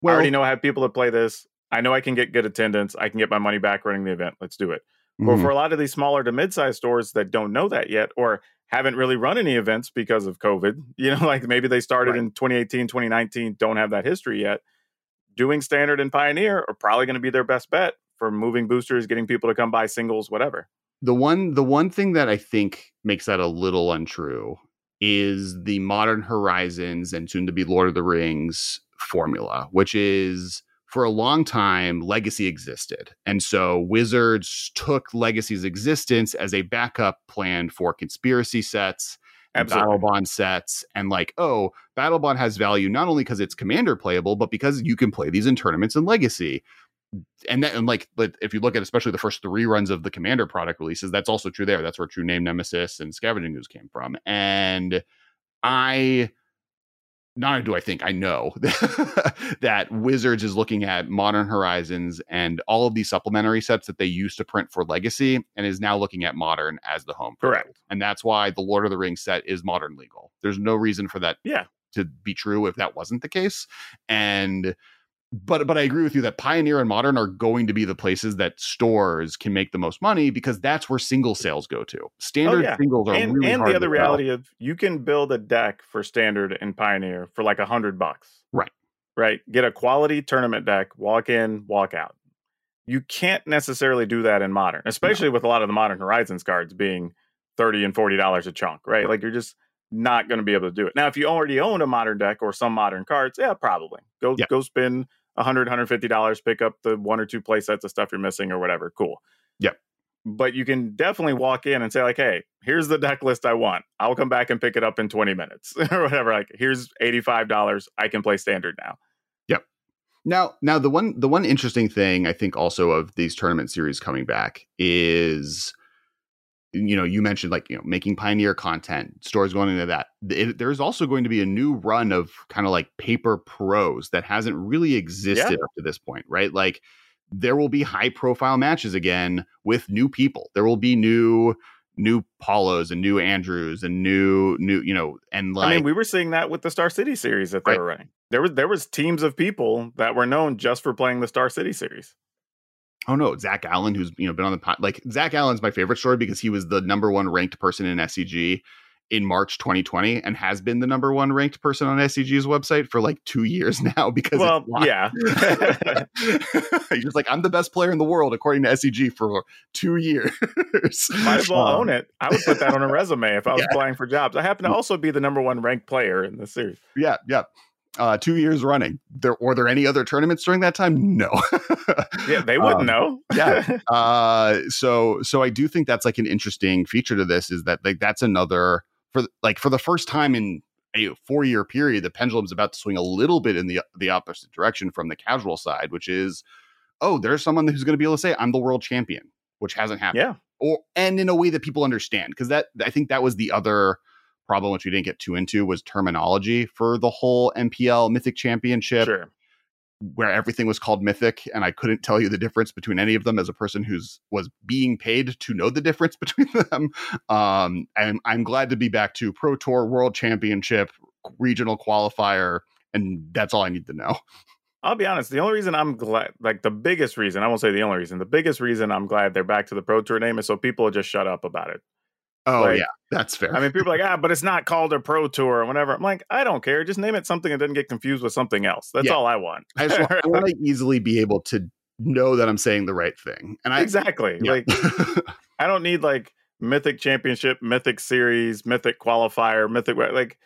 well, I already know I have people that play this. I know I can get good attendance. I can get my money back running the event. Let's do it. Mm-hmm. But for a lot of these smaller to mid-sized stores that don't know that yet or haven't really run any events because of COVID, you know, like maybe they started right. in 2018, 2019, don't have that history yet. Doing standard and pioneer are probably going to be their best bet for moving boosters, getting people to come buy singles, whatever. The one the one thing that I think makes that a little untrue is the modern horizons and soon to be Lord of the Rings formula, which is for a long time, Legacy existed. And so Wizards took Legacy's existence as a backup plan for conspiracy sets and Battlebond sets. And like, oh, Battlebond has value not only because it's commander playable, but because you can play these in tournaments in Legacy. And then, and like, but if you look at especially the first three runs of the Commander product releases, that's also true there. That's where True Name Nemesis and Scavenging Ooze came from. And I not only do I think I know that Wizards is looking at Modern Horizons and all of these supplementary sets that they used to print for Legacy and is now looking at Modern as the home. Correct. And that's why the Lord of the Rings set is Modern legal. There's no reason for that yeah. to be true if that wasn't the case. And but but I agree with you that Pioneer and Modern are going to be the places that stores can make the most money because that's where single sales go to. Oh, Standard oh, yeah. singles are and, really and the other reality of you can build a deck for Standard and Pioneer for like a hundred bucks. Right. Right. Get a quality tournament deck, walk in, walk out. You can't necessarily do that in Modern, especially no. with a lot of the Modern Horizons cards being thirty and forty dollars a chunk. Right? right. Like you're just not going to be able to do it. Now, if you already own a modern deck or some modern cards, yeah, probably. Go yeah. go spend 100 $150 pick up the one or two play sets of stuff you're missing or whatever cool. Yep but you can definitely walk in and say like hey here's the deck list i want. I'll come back and pick it up in 20 minutes. Or whatever like here's $85 i can play standard now. Yep. Now now the one the one interesting thing i think also of these tournament series coming back is you know, you mentioned like, you know, making pioneer content, stores going into that. It, there's also going to be a new run of kind of like paper pros that hasn't really existed yeah. up to this point, right? Like there will be high profile matches again with new people. There will be new new Paulos and new Andrews and new new you know and like I mean we were seeing that with the Star City series that they right. were running. There was there was teams of people that were known just for playing the Star City series oh no, Zach Allen, who's you know been on the pod, like Zach Allen's my favorite story because he was the number one ranked person in SCG in March 2020 and has been the number one ranked person on SCG's website for like two years now because well yeah. He's just like I'm the best player in the world according to SCG for two years. Might as well um, own it. I would put that on a resume if I was yeah. applying for jobs. I happen to also be the number one ranked player in the series. Yeah yeah uh, two years running. There were there any other tournaments during that time? No. yeah, they wouldn't um, know. yeah. Uh, so so I do think that's like an interesting feature to this is that like that's another for like for the first time in a four year period, the pendulum's about to swing a little bit in the the opposite direction from the casual side, which is oh, there's someone who's going to be able to say I'm the world champion, which hasn't happened. Yeah. Or and in a way that people understand because that I think that was the other problem, which we didn't get too into, was terminology for the whole MPL Mythic Championship. Sure. Where everything was called mythic, and I couldn't tell you the difference between any of them as a person who's was being paid to know the difference between them. Um, and I'm glad to be back to Pro Tour World Championship, regional qualifier, and that's all I need to know. I'll be honest. The only reason I'm glad, like the biggest reason, I won't say the only reason, the biggest reason I'm glad they're back to the Pro Tour name is so people just shut up about it. Oh like, yeah, that's fair. I mean, people are like, ah, but it's not called a pro tour or whatever. I'm like, I don't care. Just name it something that doesn't get confused with something else. That's yeah. all I want. I, just want, I want to easily be able to know that I'm saying the right thing. And I exactly yeah. like I don't need like mythic championship, mythic series, mythic qualifier, mythic like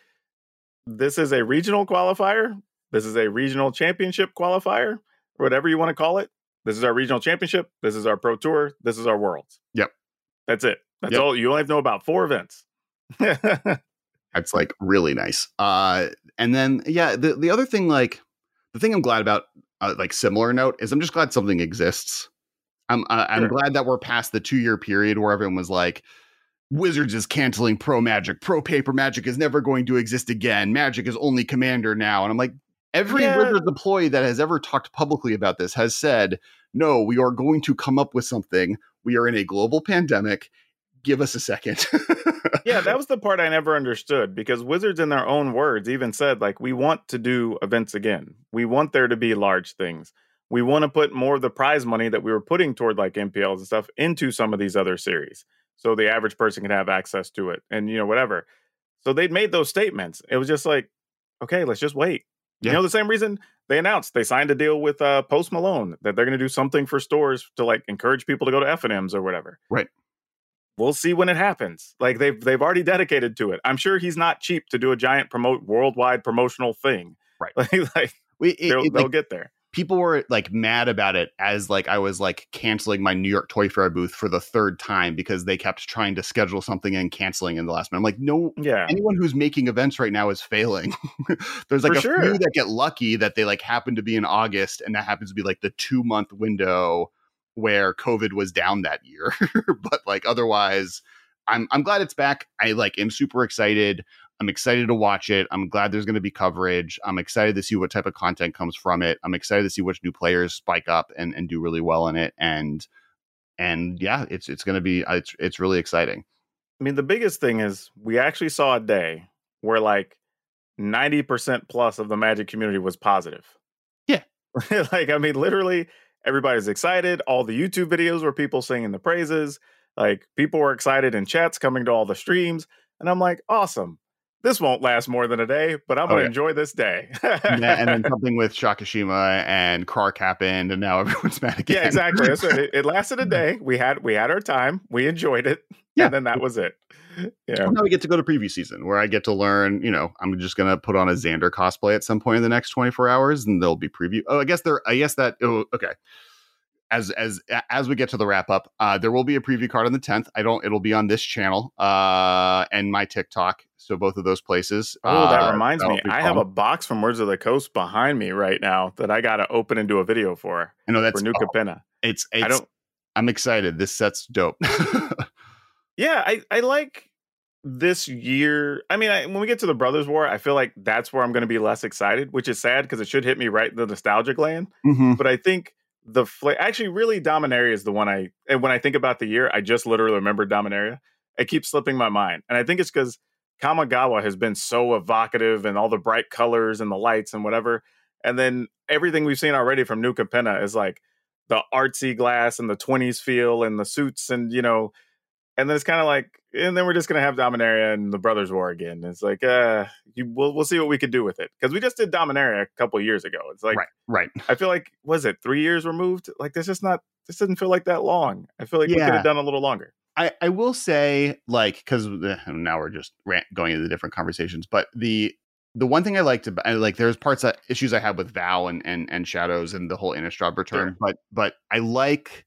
this is a regional qualifier. This is a regional championship qualifier, or whatever you want to call it. This is our regional championship. This is our pro tour. This is our worlds. Yep. That's it. That's yep. all. You only have to know about four events. That's like really nice. Uh, and then yeah, the the other thing, like the thing I'm glad about, uh, like similar note, is I'm just glad something exists. I'm uh, I'm Sure. glad that we're past the two year period where everyone was like, Wizards is canceling pro Magic. Pro paper Magic is never going to exist again. Magic is only Commander now. And I'm like, every Yeah. Wizards employee that has ever talked publicly about this has said, no, we are going to come up with something. We are in a global pandemic. Give us a second. yeah, that was the part I never understood because Wizards, in their own words, even said, like, we want to do events again. We want there to be large things. We want to put more of the prize money that we were putting toward like MPLs and stuff into some of these other series so the average person can have access to it and, you know, whatever. So they'd made those statements. It was just like, okay, let's just wait. Yeah. You know, the same reason they announced they signed a deal with uh, Post Malone that they're going to do something for stores to like encourage people to go to FNM's or whatever. Right. We'll see when it happens. Like they've they've already dedicated to it. I'm sure he's not cheap to do a giant promote worldwide promotional thing. Right. Like, like We- it- they'll, it, they'll like, get there. people were like mad about it as like I was like canceling my New York Toy Fair booth for the third time because they kept trying to schedule something and canceling in the last minute. I'm like, no, Yeah. anyone who's making events right now is failing. There's like For a sure. few that get lucky that they like happen to be in August and that happens to be like the two month window where COVID was down that year. but like otherwise, I'm I'm glad it's back. I like am super excited. I'm excited to watch it. I'm glad there's going to be coverage. I'm excited to see what type of content comes from it. I'm excited to see which new players spike up and, and do really well in it. And and yeah, it's it's going to be uh, it's it's really exciting. I mean, the biggest thing is we actually saw a day where like 90% plus of the magic community was positive. Yeah. like, I mean, literally everybody's excited. All the YouTube videos were people singing the praises. Like, people were excited in chats coming to all the streams. And I'm like, awesome. This won't last more than a day, but I'm Oh, going to yeah. enjoy this day. and, then, and then something with Shakashima and Kark happened, and now everyone's mad again. yeah, exactly. It. it. Lasted a day. We had we had our time. We enjoyed it. Yeah. And then that was it. Yeah. Now we get to go to preview season where I get to learn, you know, I'm just gonna put on a Xander cosplay at some point in the next 24 hours and there'll be preview. Oh, I guess there I guess that oh, okay. As as as we get to the wrap up, uh there will be a preview card on the 10th. I don't it'll be on this channel uh and my TikTok. So both of those places. Oh, that uh, reminds me. I have a box from Words of the Coast behind me right now that I got to open and do a video for I know for that's New oh, Capenna. it's it's I don't. I'm excited. This set's dope. Yeah, I I like this year. I mean, I, when we get to the Brothers War, I feel like that's where I'm going to be less excited, which is sad because it should hit me right in the nostalgic land. Mhm. But I think the fla- actually really Dominaria is the one I and when I think about the year, I just literally remember Dominaria. It keeps slipping my mind, and I think it's because Kamigawa has been so evocative and all the bright colors and the lights and whatever, and then everything we've seen already from New Capenna is like the artsy glass and the 20s feel and the suits and you know and then it's kind of like and then we're just gonna have dominaria and the brothers war again. It's like uh you, we'll, we'll see what we could do with it. Because we just did dominaria a couple years ago. It's like right, right. i feel like was it three years removed? Like this just not this doesn't feel like that long. I feel like we could have done a little longer I, I will say like because now we're just rant, going into different conversations but the the one thing i liked about like there's parts that issues i had with val and and, and shadows and the whole innistrad return Sure. but but i like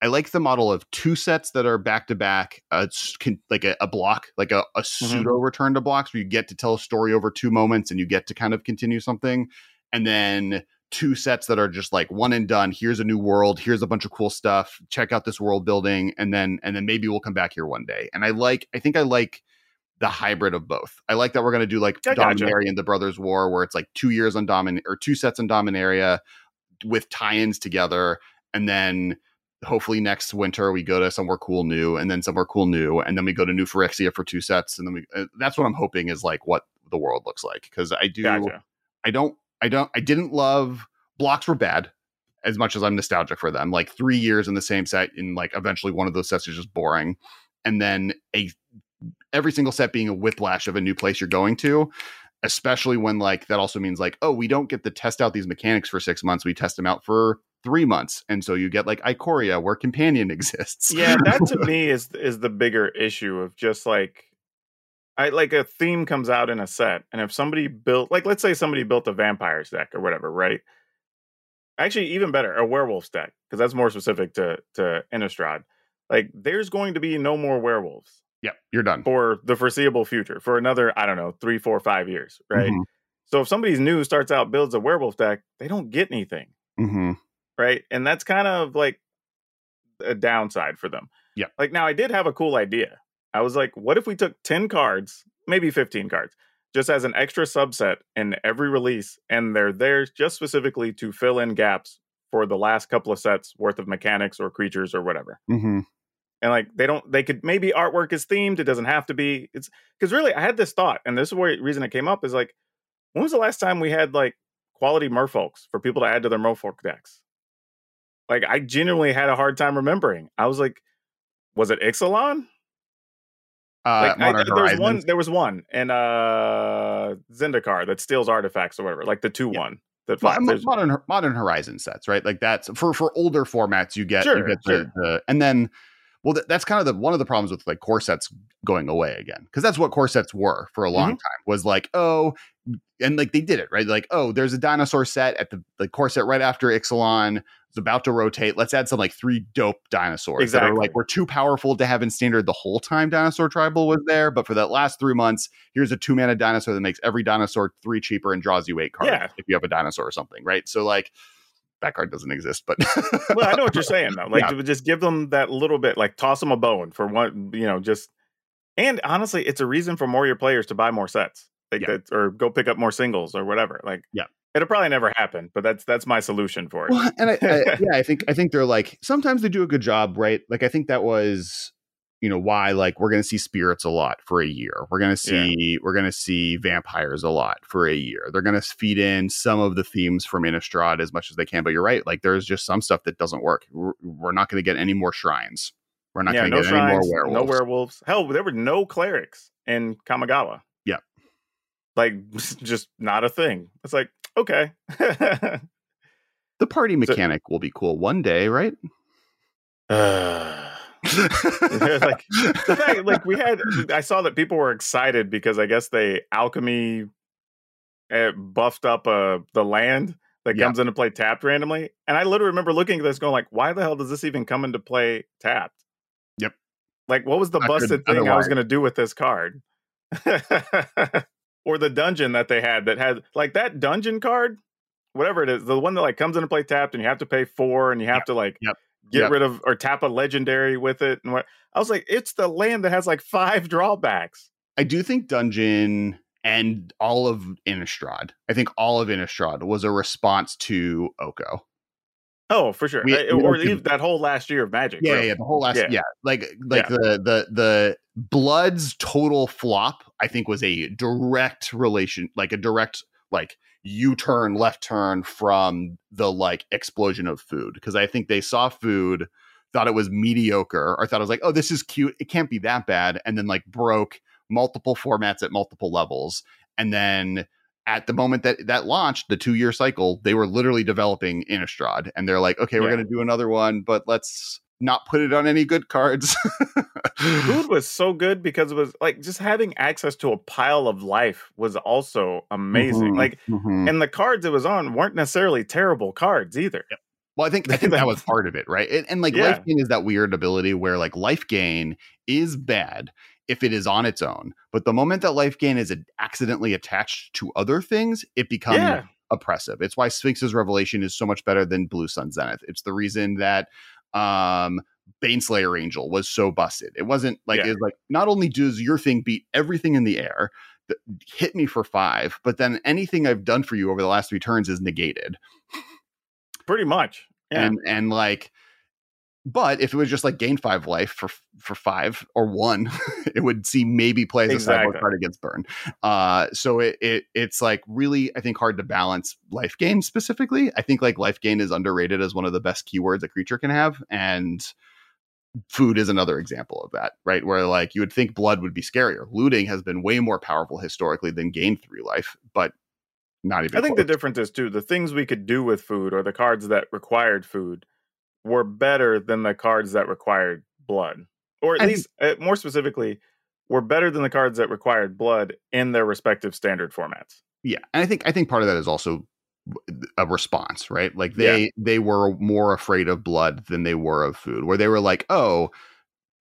i like the model of two sets that are back to back uh it's like a, a block like a, a pseudo return to blocks where you get to tell a story over two moments and you get to kind of continue something and then two sets that are just like one and done. Here's a new world. Here's a bunch of cool stuff. Check out this world building and then and then maybe we'll come back here one day. And i like i think i like the hybrid of both. I like that we're going to do like I gotcha. dominaria and the brothers war where it's like two years on domin or two sets on dominaria with tie-ins together and then hopefully next winter we go to somewhere cool new and then somewhere cool new and then we go to new phyrexia for two sets and then we uh, that's what i'm hoping is like what the world looks like because i do gotcha. I don't I don't I didn't love blocks were bad as much as I'm nostalgic for them. Like three years in the same set and like eventually one of those sets is just boring. And then a every single set being a whiplash of a new place you're going to, especially when like that also means like, oh, we don't get to test out these mechanics for six months. We test them out for three months. And so you get like Ikoria where companion exists. yeah that to me is is the bigger issue of just like I like a theme comes out in a set, and if somebody built like let's say somebody built a vampires deck or whatever, right? Actually, even better, a werewolves deck, because that's more specific to to Innistrad. Like there's going to be no more werewolves Yep, you're done. for the foreseeable future, for another, I don't know, three, four, five years, right? Mhm, So if somebody's new starts out, builds a werewolf deck, they don't get anything mhm. right? And that's kind of like a downside for them. Yeah. Like now I did have a cool idea. I was like, what if we took 10 cards, maybe 15 cards, just as an extra subset in every release, and they're there just specifically to fill in gaps for the last couple of sets worth of mechanics or creatures or whatever. Mm-hmm. And like they don't, they could maybe artwork is themed. It doesn't have to be. It's because really, I had this thought, and this is where the reason it came up is like, when was the last time we had like quality merfolks for people to add to their merfolk decks? Like I genuinely had a hard time remembering. I was like, was it Ixalan? Uh, Like I, there was one. There was one, and uh Zendikar that steals artifacts or whatever, like the two Yeah. one that Mo- fi- mo- there's- modern modern horizon sets right like that's for for older formats you get you Sure, get the, the and then well th- that's kind of the one of the problems with like core sets going away again because that's what core sets were for a long Mm-hmm. time was like oh and like they did it right like oh there's a dinosaur set at the the core set right after ixalan it's about to rotate let's add some like three dope dinosaurs that are like we're too powerful to have in standard the whole time dinosaur tribal was there but for that last three months here's a two mana dinosaur that makes every dinosaur three cheaper and draws you eight cards Yeah. if you have a dinosaur or something, right? So like that card doesn't exist, but well, I know what you're saying though. Like Yeah. just give them that little bit, like toss them a bone for one, you know, just and honestly, it's a reason for more of your players to buy more sets, like Yeah. that, or go pick up more singles or whatever. Like, Yeah. it'll probably never happen, but that's that's my solution for it. Well, and I, I, yeah, I think I think they're like sometimes they do a good job, right? Like I think that was you know why like we're going to see spirits a lot for a year. We're going to Yeah. see we're going to see vampires a lot for a year. They're going to feed in some of the themes from Innistrad as much as they can, but you're right. Like there's just some stuff that doesn't work. We're, we're not going to get any more shrines. We're not yeah, going to no get any more werewolves. no werewolves. Hell, there were no clerics in Kamigawa. Yeah. like just not a thing. It's like okay. the party mechanic will be cool one day, right? Uh, like fact, like we had, I saw that people were excited because I guess they alchemy uh, buffed up uh, the land that Yeah. comes into play tapped randomly, and I literally remember looking at this going like, why the hell does this even come into play tapped? Yep. Like, what was the I busted thing I was going to do with this card? or the dungeon that they had that had like that dungeon card, whatever it is, the one that like comes into play tapped and you have to pay four and you have Yep. to like Yep. Get Yep. rid of or tap a legendary with it and what I was like, it's the land that has like five drawbacks. I do think Dungeon and all of Innistrad, I think all of Innistrad was a response to Oko. Oh, for sure. We- we or even that whole last year of Magic. Yeah, really. yeah, the whole last, yeah, Yeah. like like Yeah. the the the Bloods total flop. I think was a direct relation, like a direct like U turn, left turn from the like explosion of food because I think they saw food, thought it was mediocre, or thought it was like, oh, this is cute, it can't be that bad, and then like broke multiple formats at multiple levels, and then at the moment that that launched the two year cycle they were literally developing innistrad and they're like okay we're Yeah. going to do another one but let's not put it on any good cards Food was so good because it was like just having access to a pile of life was also amazing. Mhm, Like, mhm. and the cards it was on weren't necessarily terrible cards either. well i think i think that was part of it right and, and like Yeah. life gain is that weird ability where like life gain is bad if it is on its own but the moment that life gain is accidentally attached to other things it becomes yeah. oppressive. It's why Sphinx's Revelation is so much better than Blue Sun Zenith. It's the reason that um Baneslayer Angel was so busted. It wasn't like Yeah. it's like not only does your thing beat everything in the air, th- hit me for five, but then anything I've done for you over the last three turns is negated. Pretty much. Yeah. And and like but if it was just like gain five life for for five or one, it would see maybe play as a sideboard card against burn. Uh, so it, it it's like really I think hard to balance life gain specifically. I think like life gain is underrated as one of the best keywords a creature can have, and food is another example of that. Right, where like you would think blood would be scarier. Looting has been way more powerful historically than gain three life, but not even. I think the difference is too the things we could do with food or the cards that required food were better than the cards that required blood, or at I least uh, more specifically, were better than the cards that required blood in their respective standard formats. Yeah, and I think I think part of that is also a response, right? Like they they were more afraid of blood than they were of food, where they were like, "Oh,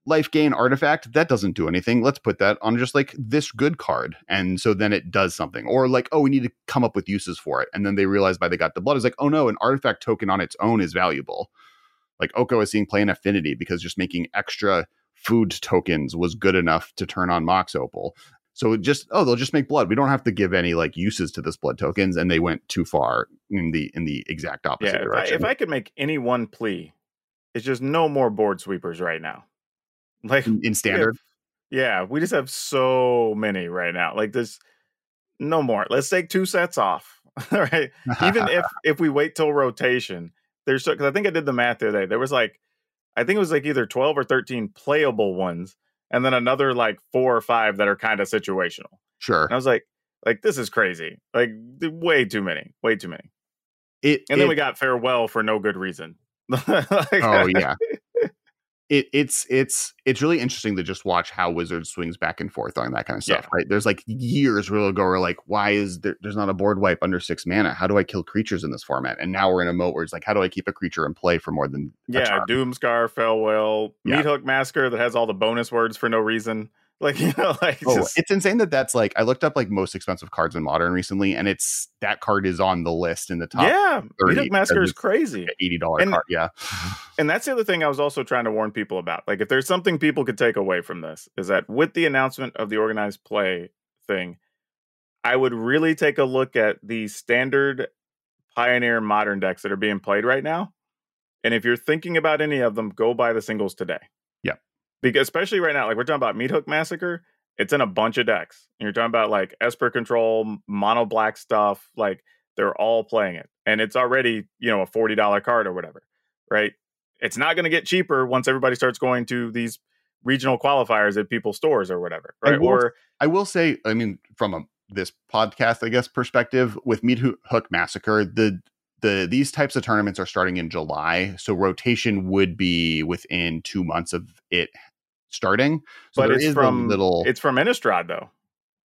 life gain artifact that doesn't do anything. Let's put that on just like this good card, and so then it does something." Or like, "Oh, we need to come up with uses for it," and then they realized by they got the blood is like, "Oh no, an artifact token on its own is valuable." Like Oko is seeing play in affinity because just making extra food tokens was good enough to turn on Mox Opal. So just oh, they'll just make blood. We don't have to give any like uses to this blood tokens, and they went too far in the in the exact opposite yeah, if I, if I could make any one plea, it's just no more board sweepers right now. Like in, in we have- standard, yeah, we just have so many right now. Like there's no more. Let's take two sets off. All right. Even if if we wait till rotation, there's because I think I did the math the other day. There was like I think it was like either 12 or 13 playable ones, and then another like four or five that are kind of situational. sure, And I was like, like this is crazy. Like way too many, way too many. it And then it- we got farewell for no good reason. Like, oh yeah it, it's it's it's really interesting to just watch how wizards swings back and forth on that kind of stuff right there's like years where they'll go we're like why is there there's not a board wipe under six mana how do i kill creatures in this format and now we're in a mode where it's like how do i keep a creature in play for more than Yeah? Doomskar, Farewell, Yeah. Meathook Massacre that has all the bonus words for no reason. Like you know, like Oh, just, it's insane that that's like I looked up like most expensive cards in modern recently, and it's that card is on the list in the top yeah, Meat 30 Hook Massacre is crazy. eighty dollar card. Yeah, And that's the other thing I was also trying to warn people about. Like, if there's something people could take away from this, is that with the announcement of the organized play thing, I would really take a look at the standard Pioneer modern decks that are being played right now. And if you're thinking about any of them, go buy the singles today. Because especially right now, like we're talking about Meathook Massacre, it's in a bunch of decks. And you're talking about like Esper Control, mono black stuff, like they're all playing it. And it's already, you know, a $40 card or whatever, right? It's not going to get cheaper once everybody starts going to these regional qualifiers at people's stores or whatever, I right? will Or I will say, I mean, from a this podcast, I guess, perspective with Meathook Massacre, the the these types of tournaments are starting in July, so rotation would be within two months of it starting. So but it's from little it's from Innistrad though.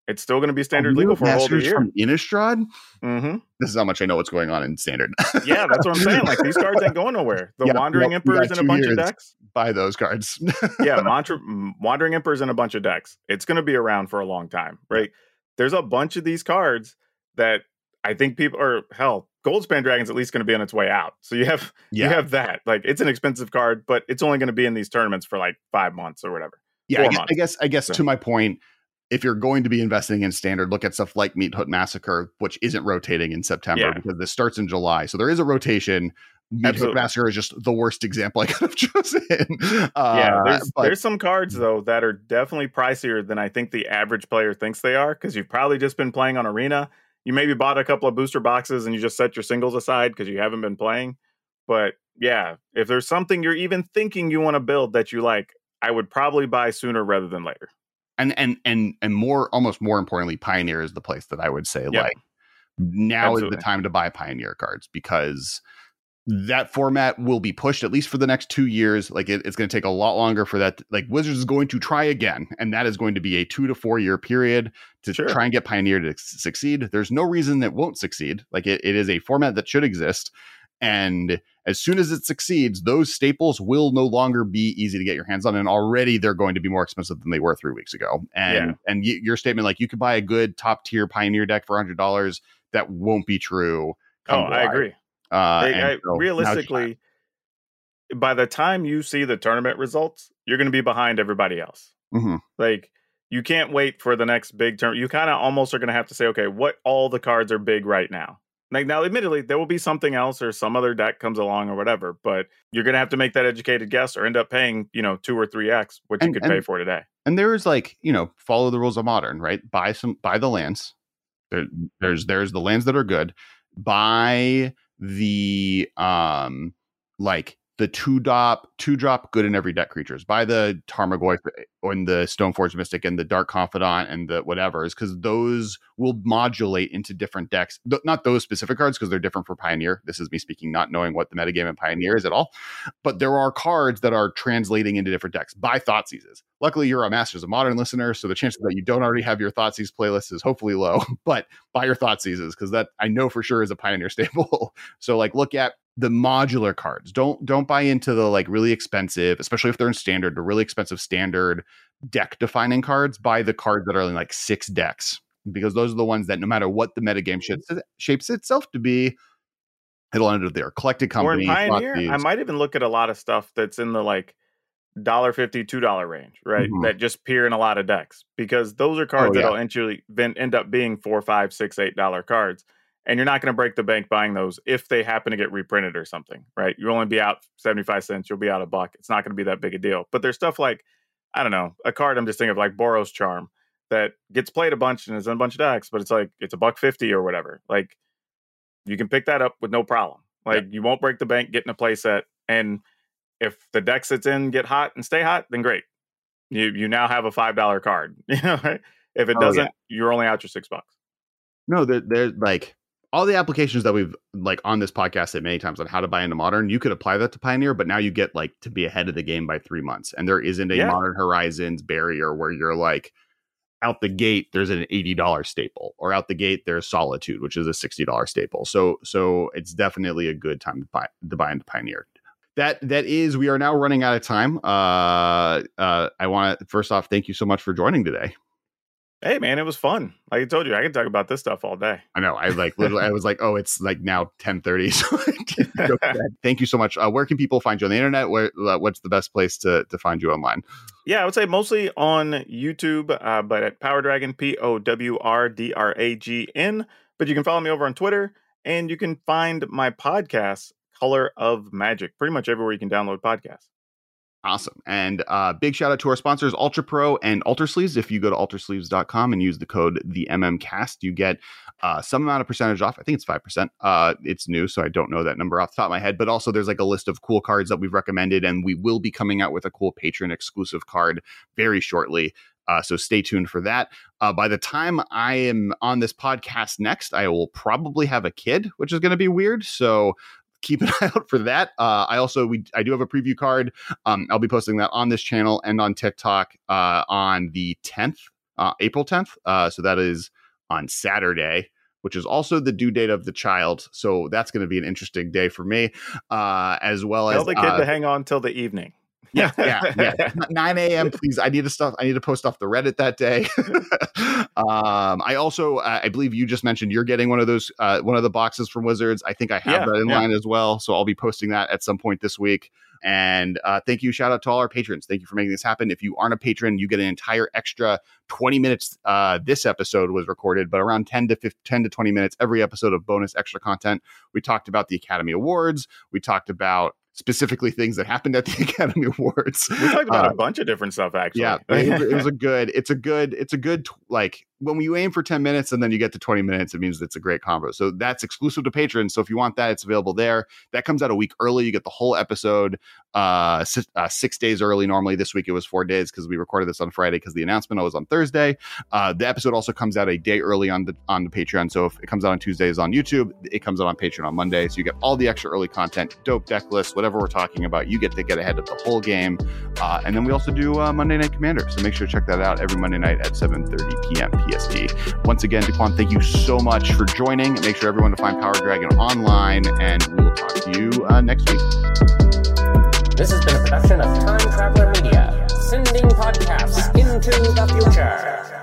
It's still going to be standard legal for a whole year. from Innistrad. hmm This is how much I know what's going on in standard. Yeah, that's what I'm saying. Like these cards ain't going nowhere. The Yeah, Wandering yep, we got Emperor's in a bunch of decks. Buy those cards. yeah, Mantra, Wandering Emperor's in a bunch of decks. It's going to be around for a long time, right? There's a bunch of these cards that I think people, or hell, Goldspan Dragon's at least going to be on its way out. So you have you have that. Like it's an expensive card, but it's only going to be in these tournaments for like five months or whatever. yeah. I four guess, I guess, I guess So- to my point, if you're going to be investing in standard, look at stuff like Meathook Massacre, which isn't rotating in September Yeah. because this starts in July. So there is a rotation. Meathook Massacre is just the worst example I could have chosen. yeah, Uh, there's but there's some cards though that are definitely pricier than I think the average player thinks they are because you've probably just been playing on Arena. You maybe bought a couple of booster boxes and you just set your singles aside because you haven't been playing. But yeah, if there's something you're even thinking you want to build that you like, I would probably buy sooner rather than later. and and and and more, almost more importantly, Pioneer is the place that I would say Yeah. like now is the time to buy Pioneer cards because that format will be pushed at least for the next two years. Like it, it's going to take a lot longer for that. Like Wizards is going to try again, and that is going to be a two to four year period to Sure. try and get Pioneer to succeed. There's no reason that won't succeed. Like it, it is a format that should exist. And as soon as it succeeds, those staples will no longer be easy to get your hands on, and already they're going to be more expensive than they were three weeks ago. And Yeah. and y- your statement, like you could buy a good top tier Pioneer deck for hundred dollars, that won't be true. Oh, I agree. Uh, I- and I- so now's your time. realistically, by the time you see the tournament results, you're going to be behind everybody else. Mhm. Like you can't wait for the next big turn. You kind of almost are going to have to say, okay, what all the cards are big right now. Like now, admittedly, there will be something else or some other deck comes along or whatever, but you're going to have to make that educated guess or end up paying, you know, two or three x what you could and- pay for today. and there's like you know follow the rules of modern right buy some buy the lands there, there's there's the lands that are good buy the um like the two drop two drop good in every deck creatures by the tarmogoyf eh, and the stoneforge mystic and the dark confidant and the whatever is because those will modulate into different decks Th- not those specific cards because they're different for pioneer this is me speaking not knowing what the metagame in pioneer is at all but there are cards that are translating into different decks by Thoughtseizes. Luckily, you're a Masters of Modern listener, so the chances that you don't already have your Thoughtseize playlist is hopefully low. But buy your Thoughtseizes because that I know for sure is a Pioneer staple. so like, look at the modular cards. Don't don't buy into the like really expensive, especially if they're in standard, the really expensive standard deck defining cards. Buy the cards that are in like six decks because those are the ones that no matter what the metagame shapes, shapes itself to be, It'll end up there. Collected company. Pioneer, I might even look at a lot of stuff that's in the like dollar fifty, two dollar range, right? Mhm. That just appear in a lot of decks because those are cards Oh, yeah. that'll eventually end up being four, five, six, eight dollar cards, and you're not going to break the bank buying those if they happen to get reprinted or something, right? You'll only be out seventy five cents. You'll be out a buck. It's not going to be that big a deal. But there's stuff like I don't know a card. I'm just thinking of like Boros Charm that gets played a bunch and is in a bunch of decks, but it's like it's a buck fifty or whatever. Like you can pick that up with no problem. Like you won't break the bank getting a play set. And if the decks it's in get hot and stay hot, then great. You you now have a five dollar card. You know, right? if it Oh, yeah. doesn't, you're only out your six bucks. No, there, there's like all the applications that we've like on this podcast said many times on how to buy into modern. You could apply that to Pioneer, but now you get like to be ahead of the game by three months, and there isn't a Yeah. Modern Horizons barrier where you're like out the gate. There's an eighty dollar staple, or out the gate there's Solitude, which is a sixty dollar staple. So so it's definitely a good time to buy to buy into Pioneer. That that is, we are now running out of time. Uh, uh, I want to first off thank you so much for joining today. Hey man, it was fun. Like I told you, I could talk about this stuff all day. I know. I like literally. I was like, oh, it's like now ten thirty. So I didn't go to bed. thank you so much. Uh, where can people find you on the internet? Where uh, what's the best place to to find you online? Yeah, I would say mostly on YouTube, uh, but at Power Dragon, P O W R D R A G N. But you can follow me over on Twitter, and you can find my podcast, Color of Magic, pretty much everywhere you can download podcasts. Awesome. And uh, big shout out to our sponsors, Ultra Pro and Alter Sleeves. If you go to altersleeves.com and use the code the MMCast, you get uh, some amount of percentage off. I think it's 5%. Uh, it's new, so I don't know that number off the top of my head. But also, there's like a list of cool cards that we've recommended, and we will be coming out with a cool patron exclusive card very shortly. Uh, so stay tuned for that. Uh, by the time I am on this podcast next, I will probably have a kid, which is going to be weird. So keep an eye out for that. Uh, I also we I do have a preview card. Um, I'll be posting that on this channel and on TikTok uh, on the 10th, uh, April 10th. Uh, so that is on Saturday. Which is also the due date of the child, so that's going to be an interesting day for me, uh, as well Tell as the kid uh, to hang on till the evening. Yeah, yeah, yeah. 9 a.m. Please, I need to stuff. I need to post off the Reddit that day. um, I also, uh, I believe you just mentioned you're getting one of those, uh, one of the boxes from Wizards. I think I have Yeah, that in yeah. line as well, so I'll be posting that at some point this week. And uh, thank you, shout out to all our patrons. Thank you for making this happen. If you aren't a patron, you get an entire extra 20 minutes. Uh, this episode was recorded, but around 10 to 15, 10 to 20 minutes every episode of bonus extra content. We talked about the Academy Awards. We talked about specifically things that happened at the Academy Awards. We talked about Uh, a bunch of different stuff actually. yeah, it was, a good. It's a good. It's a good. Like when you aim for ten minutes and then you get to twenty minutes, it means it's a great combo. So that's exclusive to patrons. So if you want that, it's available there. That comes out a week early. You get the whole episode uh, si- uh six days early. Normally this week it was four days because we recorded this on Friday because the announcement was on Thursday. Uh, the episode also comes out a day early on the on the Patreon. So if it comes out on Tuesdays on YouTube, it comes out on Patreon on Monday. So you get all the extra early content, dope deck lists, whatever we're talking about. You get to get ahead of the whole game. Uh, and then we also do uh, Monday Night Commander. So make sure to check that out every Monday night at 7.30 p.m. Once again, DeQuan, thank you so much for joining. Make sure everyone to find Power Dragon online, and we will talk to you uh, next week. This has been a production of Time Traveler Media, sending podcasts into the future.